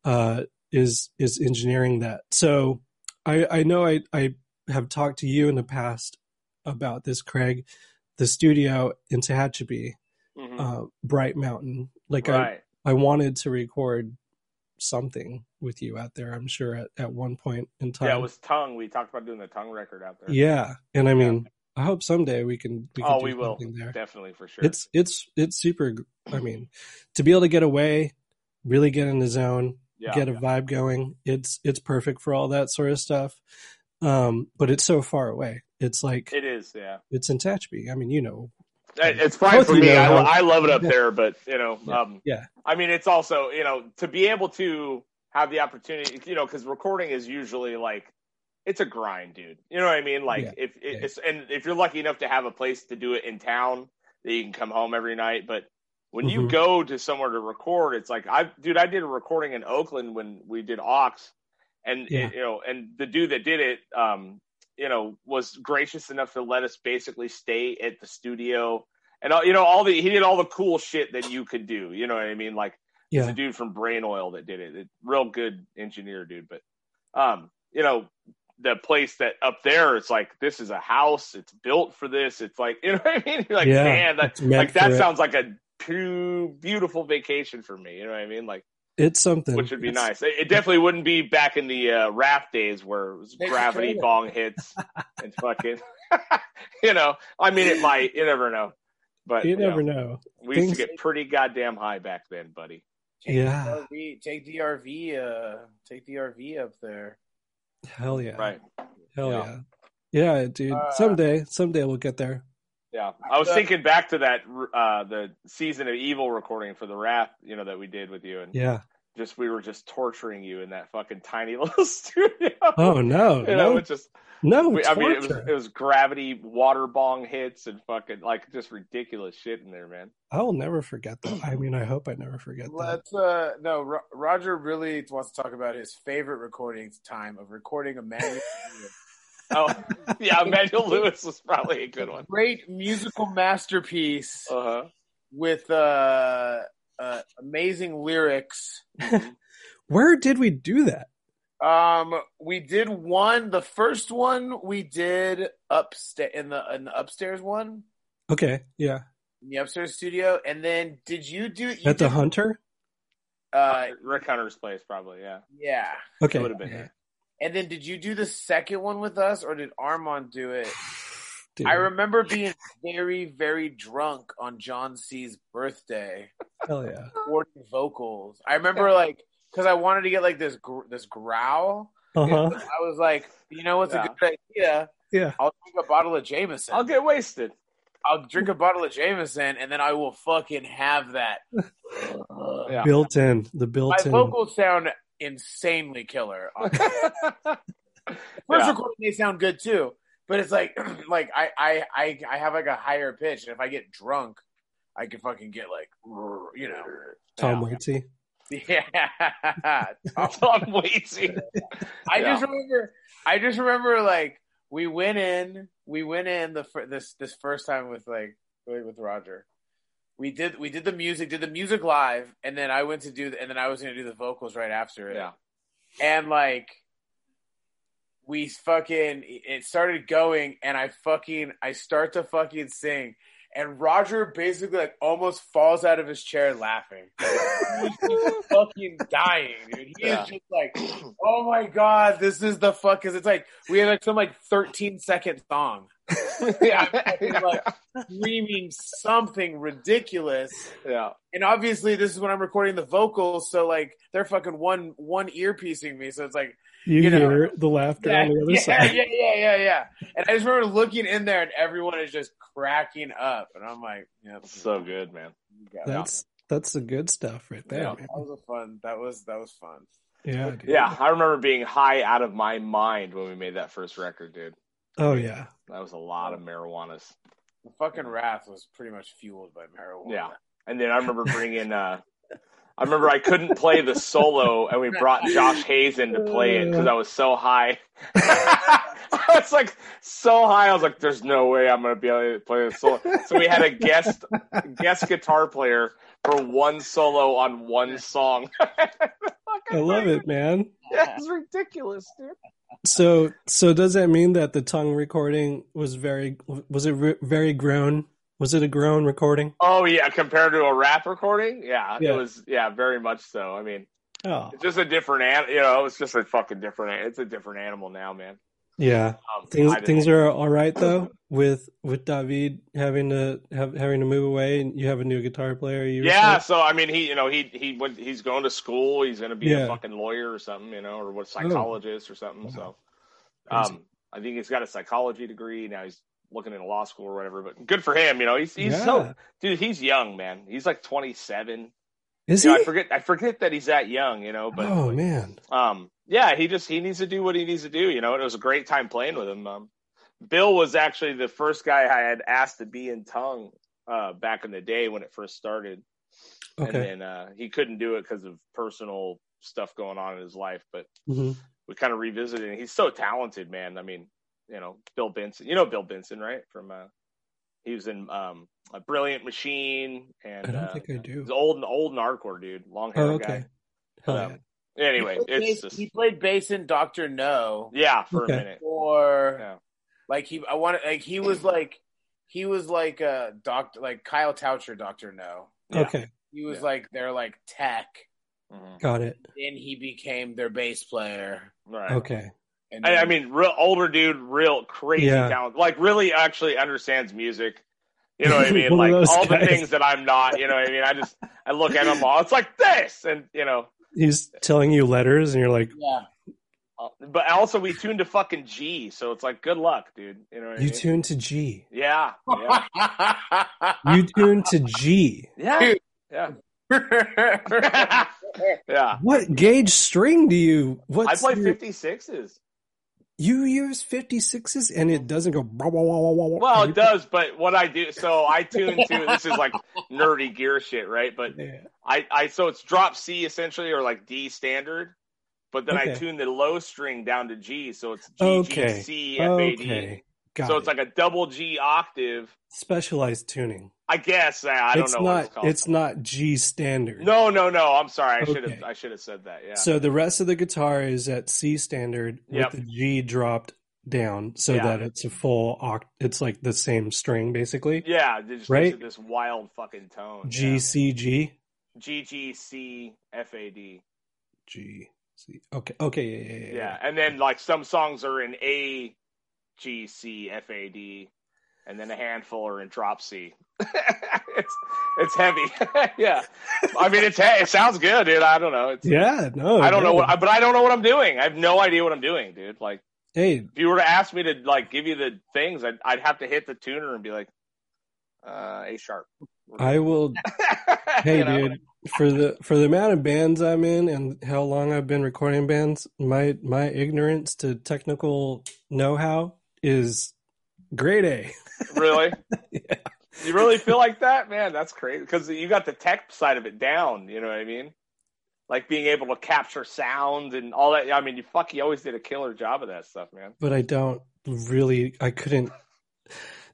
uh, is is engineering that. So I I know I I have talked to you in the past about this, Craig. The studio in Tehachapi, Mhm. uh, Bright Mountain. Like I, right. I wanted to record something with you out there. I'm sure at, at one point in time. Yeah, it was tongue. We talked about doing the tongue record out there. Yeah, and I mean, I hope someday we can. We can Oh, we will. there. Definitely for sure. It's it's it's super. I mean, to be able to get away, really get in the zone, yeah. get a vibe going. It's it's perfect for all that sort of stuff. Um, but it's so far away. It's like It is. Yeah. it's in Tehachapi. I mean, you know. It's fine for you me. know I, I love it up Yeah. there, but you know, Yeah. um, Yeah. I mean, it's also you know to be able to have the opportunity, you know, because recording is usually like it's a grind, dude. You know what I mean? Like Yeah. if it's and if you're lucky enough to have a place to do it in town, that you can come home every night. But when you Mhm. go to somewhere to record, it's like I, dude, I did a recording in Oakland when we did Ox, and Yeah. you know, and the dude that did it, um, you know, was gracious enough to let us basically stay at the studio. And all, you know, all the he did all the cool shit that you could do. You know what I mean? Like it's Yeah. a dude from Brain Oil that did it. it. Real good engineer, dude. But um, you know, the place that up there, it's like this is a house. It's built for this. It's like you know what I mean? Like, Yeah, man, that like that it. sounds like a too beautiful vacation for me. You know what I mean? Like It's something. which would be It's- nice. It, it definitely wouldn't be back in the uh, Wrath days where it was gravity should. bong hits and fucking. you know, I mean, it might. You never know. But You you never know, know. we used to Things- get pretty goddamn high back then, buddy. Take Yeah. DRV, take DRV, uh, take the RV up there. Hell yeah. Right. Hell Yeah. yeah. Yeah, dude. Uh, someday, someday we'll get there. Yeah, I was Uh, thinking back to that uh the season of Evil recording for the Wrath, you know, that we did with you, and Yeah. just we were just torturing you in that fucking tiny little studio. Oh no, you know, no, it's just no. we, I mean, it was it was gravity water bong hits and fucking like just ridiculous shit in there, man. I will never forget that. I mean, I hope I never forget that. Let's uh no Ro- Roger really wants to talk about his favorite recording time of recording Emmanuel. Oh, yeah, Emmanuel Lewis was probably a good one. Great musical masterpiece Uh huh. with uh, uh amazing lyrics. Where did we do that? Um, we did one. The first one we did upstairs in the in the upstairs one, Okay, yeah, in the upstairs studio, and then did you do you at the did, Hunter. Uh, Rick Hunter's place, probably. Yeah, yeah. Okay, it would have been yeah. There. And then did you do the second one with us, or did Armand do it? Dude, I remember being very, very drunk on John C's birthday, hell yeah. recording vocals. I remember like because I wanted to get like this gr- this growl. Uh huh. I was like, you know what's Yeah. a good idea? Yeah. I'll drink a bottle of Jameson. I'll get wasted. I'll drink a bottle of Jameson, and then I will fucking have that. Yeah. Built in the My built-in. vocals sound insanely killer. First Yeah. recording, they sound good too, but it's like, like I, I, I, I have like a higher pitch, and if I get drunk, I can fucking get like, you know, Tom. Waitsy. yeah. Tom Waitsy. I Yeah. just remember, I just remember like we went in. We went in the this this first time with like with Roger. We did we did the music, did the music live, and then I went to do, the, and then I was gonna do the vocals right after it. Yeah. and like we fucking it started going and i fucking i start to fucking sing and roger basically like almost falls out of his chair laughing he's fucking dying dude he Yeah. is just like oh my god this is the fuck because it's like we have like some like 13 second song yeah. fucking, like, screaming something ridiculous yeah. and obviously this is when I'm recording the vocals, so like they're fucking one one ear piecing me, so it's like You, You know. hear the laughter yeah, on the other yeah, side. yeah, yeah, yeah, yeah. And I just remember looking in there, and everyone is just cracking up, and I'm like, yeah, So good, man. you got. That's that's the good stuff right there, Yeah. that was a fun. That was that was fun. Yeah, dude. Yeah, I remember being high out of my mind when we made that first record, dude. Oh yeah. That was a lot of marijuanas. The fucking wrath was pretty much fueled by marijuana. Yeah. And then I remember bringing uh I remember I couldn't play the solo and we brought Josh Hayes in to play it because I was so high. I was like so high. I was like, "There's no way I'm gonna be able to play the solo." So we had a guest guest guitar player for one solo on one song. I love it, man. Yeah, it's ridiculous, dude. So so does that mean that the tongue recording was very was it re- very grown? Was it a grown recording? Oh yeah, compared to a Wrath recording, yeah, Yeah. it was. Yeah, very much so. I mean, Oh. it's just a different an. You know, it's just a fucking different. It's a different animal now, man. Yeah. Um, Things things are all right though with with David having to have having to move away and you have a new guitar player. You Yeah, saying? so I mean, he, you know, he he went. He's going to school. He's going to be Yeah. a fucking lawyer or something, you know, or what psychologist or something. Wow. So, um, I think he's got a psychology degree now. He's looking into law school or whatever. But good for him. You know, he's he's so dude. He's young, man. He's like twenty seven. Is You he? know, I forget. I forget that he's that young. You know, but oh man. um, yeah, he just he needs to do what he needs to do. You know, it was a great time playing with him. Um, Bill was actually the first guy I had asked to be in tongue uh, back in the day when it first started, and then uh, he couldn't do it because of personal stuff going on in his life. But hmm we kind of revisited. it. He's so talented, man. I mean, you know, Bill Benson. You know Bill Benson, right? From uh, he was in um, a Brilliant Machine, and I don't uh, think I do. he's old old hardcore dude, long hair Oh, guy. okay. Hell Um, yeah. Anyway, he played, it's just he played bass in Dr. Know, yeah for Okay. a minute. or Yeah. like he. I want like he was like he was like a doctor, like Kyle Toucher, Dr. Know. Yeah. Okay. He was Yeah. like their like tech. Mhm. Got it. Then he became their bass player. Right. Okay. And I, I mean, real older dude, real crazy Yeah. talent. Like really, actually understands music. You know what I mean? Like of those all the things that I'm not. You know what I mean? I just I look at them all. It's like this, and you know. He's telling you letters and you're like, yeah, uh, But also, we tuned to fucking G, so it's like good luck, dude. You know what I mean? tune to G. yeah, yeah, You tune to G. yeah, yeah, yeah. What gauge string do you What I play fifty sixes. You use 56s and it doesn't go blah, blah, blah, blah, blah, blah. Well, it does, but what I do, so I tune to this is like nerdy gear shit, right? But Yeah. I, I so it's drop C essentially or like D standard, but then I tune the low string down to G, so it's G Okay. G C F A D. Okay. Got So it. it's like a double G octave. specialized tuning. I guess I, I don't it's know not what it's it's not G standard. no, no, no. I'm sorry. I should have I should have said that. Yeah. So the rest of the guitar is at C standard Yep. with the G dropped down so Yeah. that it's a full oct it's like the same string basically. yeah, just Right? this wild fucking tone. G C G G G C F A D. G C. Okay. Okay. Yeah. Yeah. Yeah. Yeah, and then like some songs are in A, G, C, F, A, D, and then a handful are in drop C. it's it's heavy. yeah, I mean it's it sounds good, dude. I don't know. It's, Yeah. No. I don't know what, but I don't know what I'm doing. I have no idea what I'm doing, dude. Like Hey, if you were to ask me to like give you the things, I'd I'd have to hit the tuner and be like, uh, A sharp. I will. Hey, You know? dude. For the for the amount of bands I'm in and how long I've been recording bands, my my ignorance to technical know how is grade A. Really? Yeah. You really feel like that, man? That's crazy because you got the tech side of it down. You know what I mean? Like being able to capture sound and all that. I mean, you fuck, you always did a killer job of that stuff, man. But I don't really I couldn't.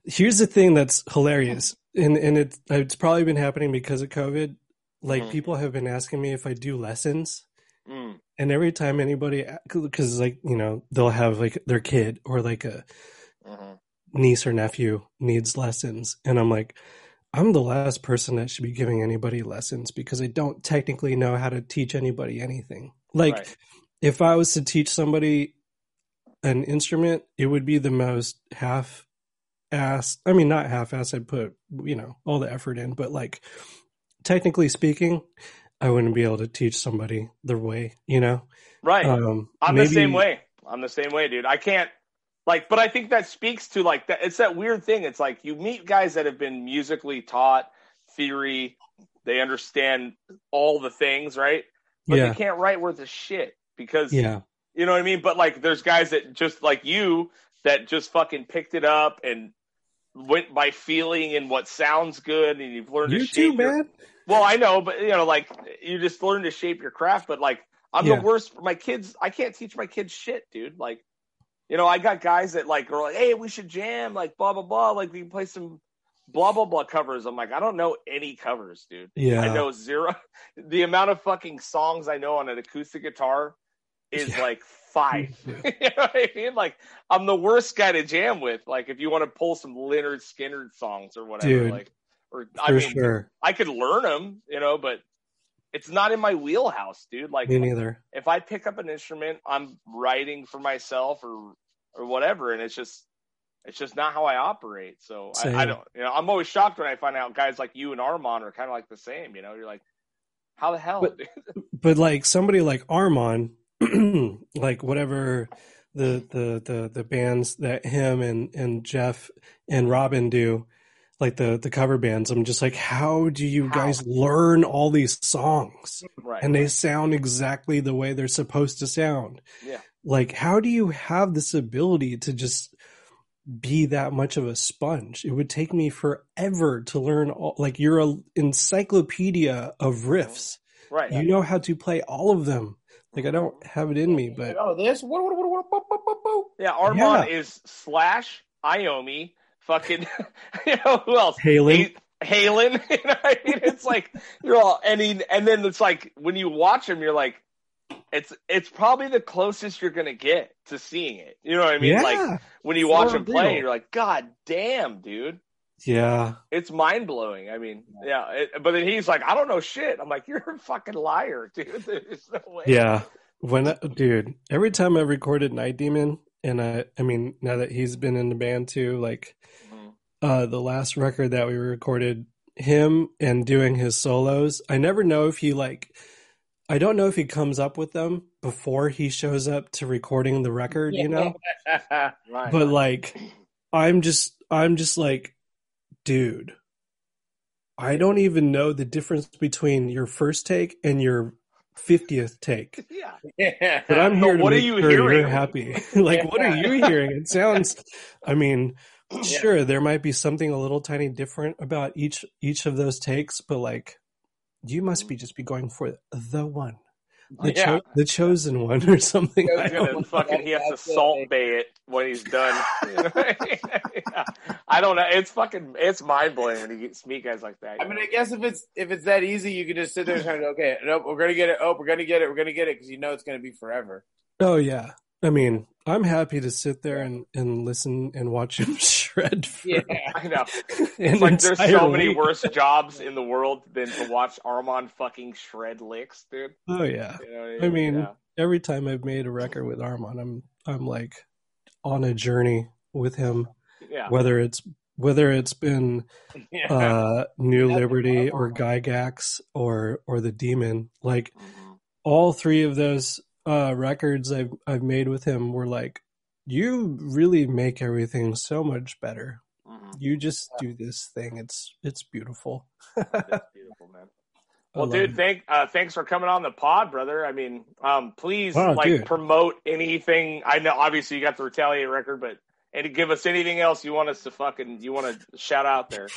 Here's the thing that's hilarious, and and it it's probably been happening because of COVID. Like Mhm. people have been asking me if I do lessons, Mm, and every time anybody, because like you know they'll have like their kid or like a mhm. niece or nephew needs lessons, and I'm like, I'm the last person that should be giving anybody lessons because I don't technically know how to teach anybody anything. Like Right. if I was to teach somebody an instrument, it would be the most half ass I mean not half ass I'd put, you know, all the effort in, but like technically speaking, I wouldn't be able to teach somebody their way, you know? Right. Um I'm the same way. I'm the same way, dude. I can't like, but I think that speaks to like that. It's that weird thing. It's like you meet guys that have been musically taught theory. They understand all the things, right? But Yeah. they can't write worth a shit because Yeah. you know what I mean. But like, there's guys that just like you that just fucking picked it up and went by feeling and what sounds good, and you've learned to You shape too, your- man. well, I know, but you know, like you just learn to shape your craft. But like, I'm Yeah. the worst for my kids. I can't teach my kids shit, dude. Like, you know, I got guys that like are like, hey, we should jam, like blah blah blah, like we can play some blah blah blah covers. I'm like, I don't know any covers, dude. Yeah. I know zero. The amount of fucking songs I know on an acoustic guitar is Yeah. like five. You know what I mean? Like, I'm the worst guy to jam with. Like, if you want to pull some Lynyrd Skynyrd songs or whatever, Dude, like, or For I mean, sure. I could learn them, you know, but it's not in my wheelhouse, dude. Like Me neither. if I pick up an instrument, I'm writing for myself or or whatever, and it's just it's just not how I operate. So I, I don't, you know, I'm always shocked when I find out guys like you and Armand are kind of like the same. You know, you're like, how the hell? But- but like somebody like Armand, like whatever the the the the bands that him and and Jeff and Robin do, like the the cover bands, I'm just like, how do you How? guys learn all these songs right? and they sound exactly the way they're supposed to sound? yeah, Like, how do you have this ability to just be that much of a sponge? It would take me forever to learn all. Like, you're a encyclopedia of riffs right. you know how to play all of them. Like I don't have it in me, but oh, this. What, what, what, what, what, what, what, what? yeah, Armand Yeah. is slash Iommi. Fucking, you know who else? Halen. Halen. You know I mean? It's like you're all, and he, and then it's like when you watch him, you're like, it's it's probably the closest you're gonna get to seeing it. You know what I mean? yeah, Like when you watch For him play, real. you're like, God damn, dude. Yeah, It's mind blowing. I mean, yeah. It, but then he's like, I don't know shit. I'm like, you're a fucking liar, dude. There's no way. yeah. When I, dude, every time I recorded Night Demon, and I, I mean, now that he's been in the band too, like Mhm. uh the last record that we recorded, him and doing his solos. I never know if he like. I don't know if he comes up with them before he shows up to recording the record, you know? Right. but like i'm just i'm just like dude i don't even know the difference between your first take and your 50th take yeah. yeah. but i'm But here to what are make you sure hearing? you're happy like what are you hearing it sounds i mean sure there might be something a little tiny different about each each of those takes but like you must be just be going for the one the, Yeah. cho- the chosen one or something He's gonna fucking he has to Salt Bae it when he's done. Yeah. I don't know. It's fucking it's mind blowing when you get meet guys like that. I mean, I guess if it's if it's that easy, you can just sit there and try to okay, nope, we're gonna get it. Oh, we're gonna get it. We're gonna get it because you know it's gonna be forever. Oh yeah. I mean, I'm happy to sit there and, and listen and watch him shred for Yeah. I know. It's like there's so many week. worse jobs in the world than to watch Armand fucking shred licks, dude. Oh yeah. You know I mean, Yeah. every time I've made a record with Armand, I'm I'm like on a journey with him. yeah. Whether it's whether it's been Yeah. uh New That's Liberty or. Gygax or or the Demon, like Mhm. all three of those uh records I've I've made with him were like you really make everything so much better. Mhm. You just do this thing. It's it's beautiful. That's beautiful, man. Well, dude, it. thank uh, thanks for coming on the pod, brother. I mean, um, please Wow, like dude. promote anything. I know, obviously, you got the Retaliate record, but and give us anything else you want us to fucking you want to shout out there.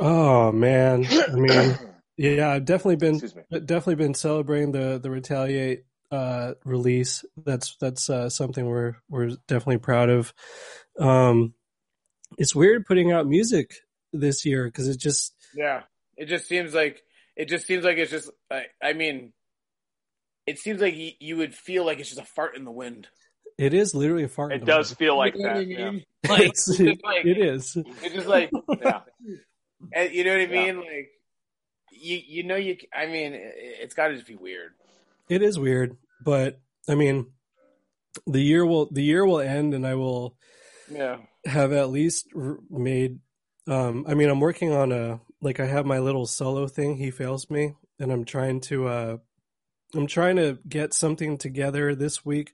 Oh man, I mean, yeah, I've definitely been definitely been celebrating the the retaliate uh, release. That's that's uh, something we're we're definitely proud of. Um, it's weird putting out music this year because it just Yeah, it just seems like it just seems like it's just. I, I mean, it seems like you, you would feel like it's just a fart in the wind. it is literally a fart. in It the does wind. feel like You know what I that. Yeah. Like, It's- it's just like it is. it's just like yeah. and you know what I Yeah. mean? Like you you know you. I mean, it's got to just be weird. It is weird, but I mean, the year will the year will end, and I will Yeah. have at least made. Um, I mean, I'm working on a like I have my little solo thing. He fails me, and I'm trying to. Uh, I'm trying to get something together this week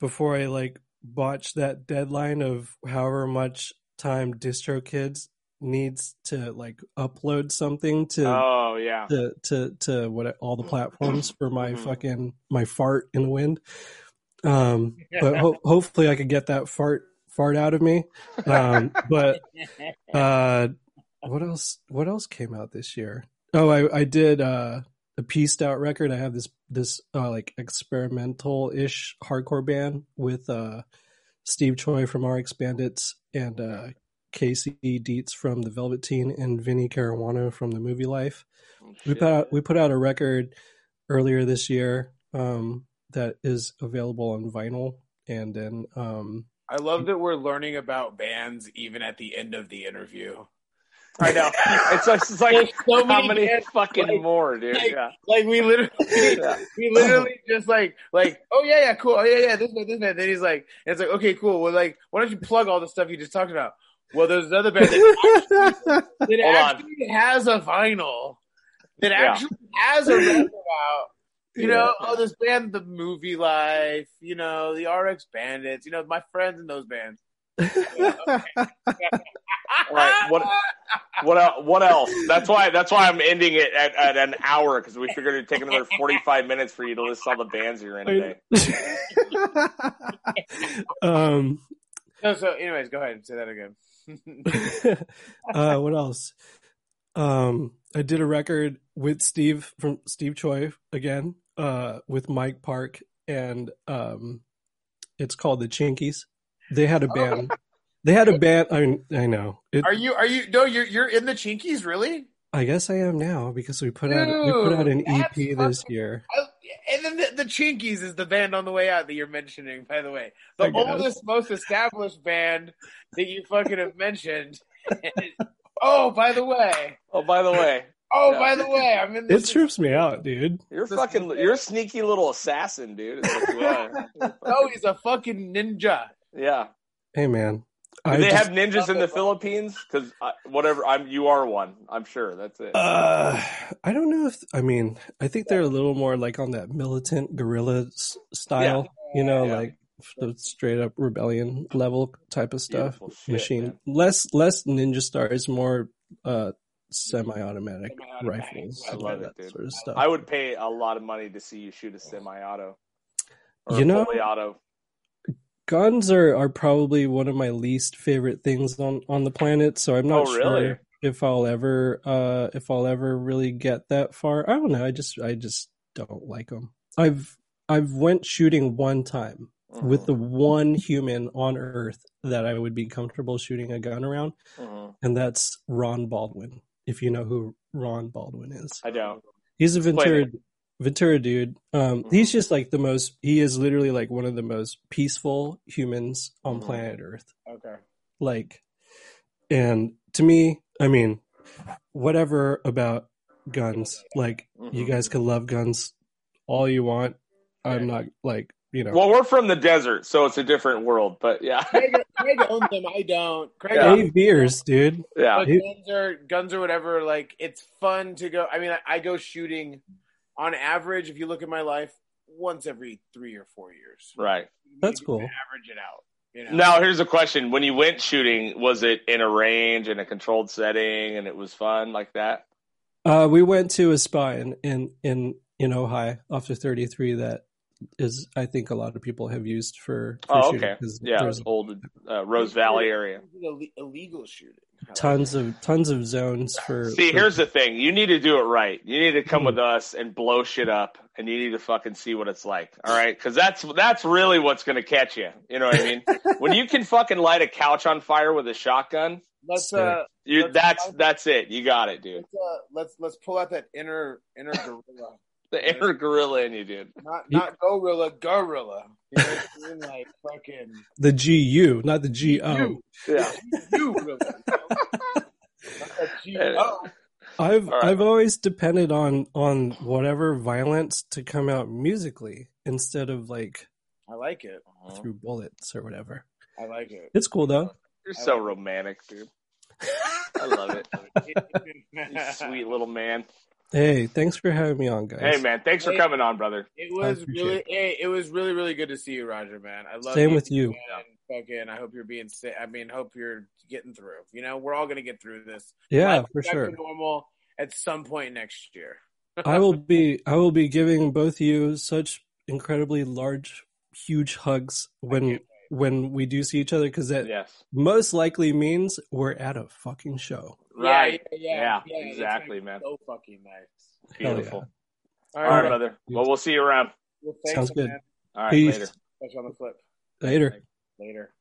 before I like botch that deadline of however much time DistroKids needs to like upload something to Oh yeah. to to to what all the platforms for my Mhm. fucking my fart in the wind. Um, but ho- hopefully I could get that fart fart out of me. Um, but uh, what else? What else came out this year? Oh, I I did uh, a pieced out record. I have this this uh, like experimental ish hardcore band with uh, Steve Choi from RX Bandits and uh, Casey Deitz from the Velvet Teen and Vinnie Caruana from the Movielife. We put out we put out a record earlier this year um, that is available on vinyl, and then um, I love that we're learning about bands even at the end of the interview. I know. It's like, it's like There's so how many many bands, fucking like- more, dude? like- yeah. Like we literally, Yeah. we literally just like, like, oh yeah, yeah, cool, oh yeah, yeah, this man, this man. Then he's like, and it's like, okay, cool. Well, like, why don't you plug all the stuff you just talked about? Well, there's another band that, that actually has a vinyl that Yeah. actually has a record out. You know, Yeah. oh, this band, the Movielife. You know, the RX Bandits. You know, my friends in those bands. Right, what- What what else? That's why that's why I'm ending it at, at an hour because we figured it'd take another 45 minutes for you to list all the bands you're in today. um, No, so, anyways, go ahead and say that again. uh, what else? Um, I did a record with Steve from Steve Choi again, uh, with Mike Park, and um, it's called the Chinkees. They had a band. They had a band. I mean, I know. It, Are you? Are you? No, you're you're in the Chinkees, really? I guess I am now because we put out we put out an EP this year. I, and then the, the Chinkees is the band on the way out that you're mentioning. By the way, the oldest, most established band that you fucking have mentioned. oh, by the way. Oh, by the way, Oh, Yeah. by the way, I'm in It this. trips me out, dude. you're fucking you're a sneaky little assassin, dude. is what. Oh, he's a fucking ninja. Yeah. Hey, man. I they just- have ninjas in the Philippines? Because whatever, I'm you are one. I'm sure that's it. Uh, I don't know if I mean I think they're a little more like on that militant guerrilla s- style, you know, Yeah. like the straight up rebellion level type of stuff. Shit, Machine man. less less ninja stars, more uh semi-automatic Semi-automatic. rifles, I love that it, dude. sort of stuff. I would pay a lot of money to see you shoot a semi-auto. You know- auto. Guns are are probably one of my least favorite things on on the planet, so I'm not Oh, really? sure if I'll ever uh if I'll ever really get that far. I don't know. I just I just don't like them. I've I've went shooting one time with the one human on earth that I would be comfortable shooting a gun around, Mhm. and that's Ron Baldwin. If you know who Ron Baldwin is, I don't. he's a Ventura. Ventura dude. Um, Mhm. he's just like the most. He is literally like one of the most peaceful humans on Mhm. planet Earth. Okay. Like, and to me, I mean, whatever about guns. Like, you Mhm. guys can love guns all you want. I'm not like you know. Well, we're from the desert, so it's a different world. But yeah, Craig, Craig owns them. I don't. Craig Yeah. owns Dave beers, dude. yeah. but guns or guns or whatever. Like it's fun to go. I mean, I, I go shooting on average. If you look at my life, once every three or four years. Right. That's cool. Average it out. You know. Now, here's a question: When you went shooting, was it in a range in a controlled setting, and it was fun like that? Uh, we went to a spa in in in, in Ojai off the 33 that is I think a lot of people have used for, for Oh, shooting okay. 'cause Yeah, there's- old uh, Rose Valley area. Illegal shooting. Tons of tons of zones for. See, for- here's the thing. You need to do it right. You need to come Hmm. with us and blow shit up, and you need to fucking see what it's like. All right, because that's that's really what's going to catch you. You know what I mean? when you can fucking light a couch on fire with a shotgun, Let's uh, you Let's- that's that's it. You got it, dude. let's, uh, let's let's pull out that inner inner gorilla, The air guerrilla in you, dude. not not gorilla, guerrilla. You know I mean? Like fucking the GU, not the GO. Yeah. you guerrilla. you know? Not that G-O. I've All right. I've always depended on on whatever violence to come out musically instead of like I like it. Uh-huh. through bullets or whatever. I like it. It's cool though. You're so romantic, dude. I love it. You sweet little man. Hey, thanks for having me on, guys. Hey, man. Thanks for coming on, brother. It was appreciate really, hey, it was really, really good to see you, Roger, man. I love Same with you. man. Fucking, I hope you're being sick. I mean, hope you're getting through. You know, we're all gonna get through this. Yeah, Life for sure. normal at some point next year. I will be I will be giving both you such incredibly large, huge hugs when when we do see each other because that Yes. most likely means we're at a fucking show. Right. Yeah, Yeah, yeah, yeah, exactly, man. So fucking nice. Beautiful. All All right, right, brother. Well, we'll see you around. Well, thanks, Sounds good. man. All right, Peace. later. Catch you on the flip Later. later.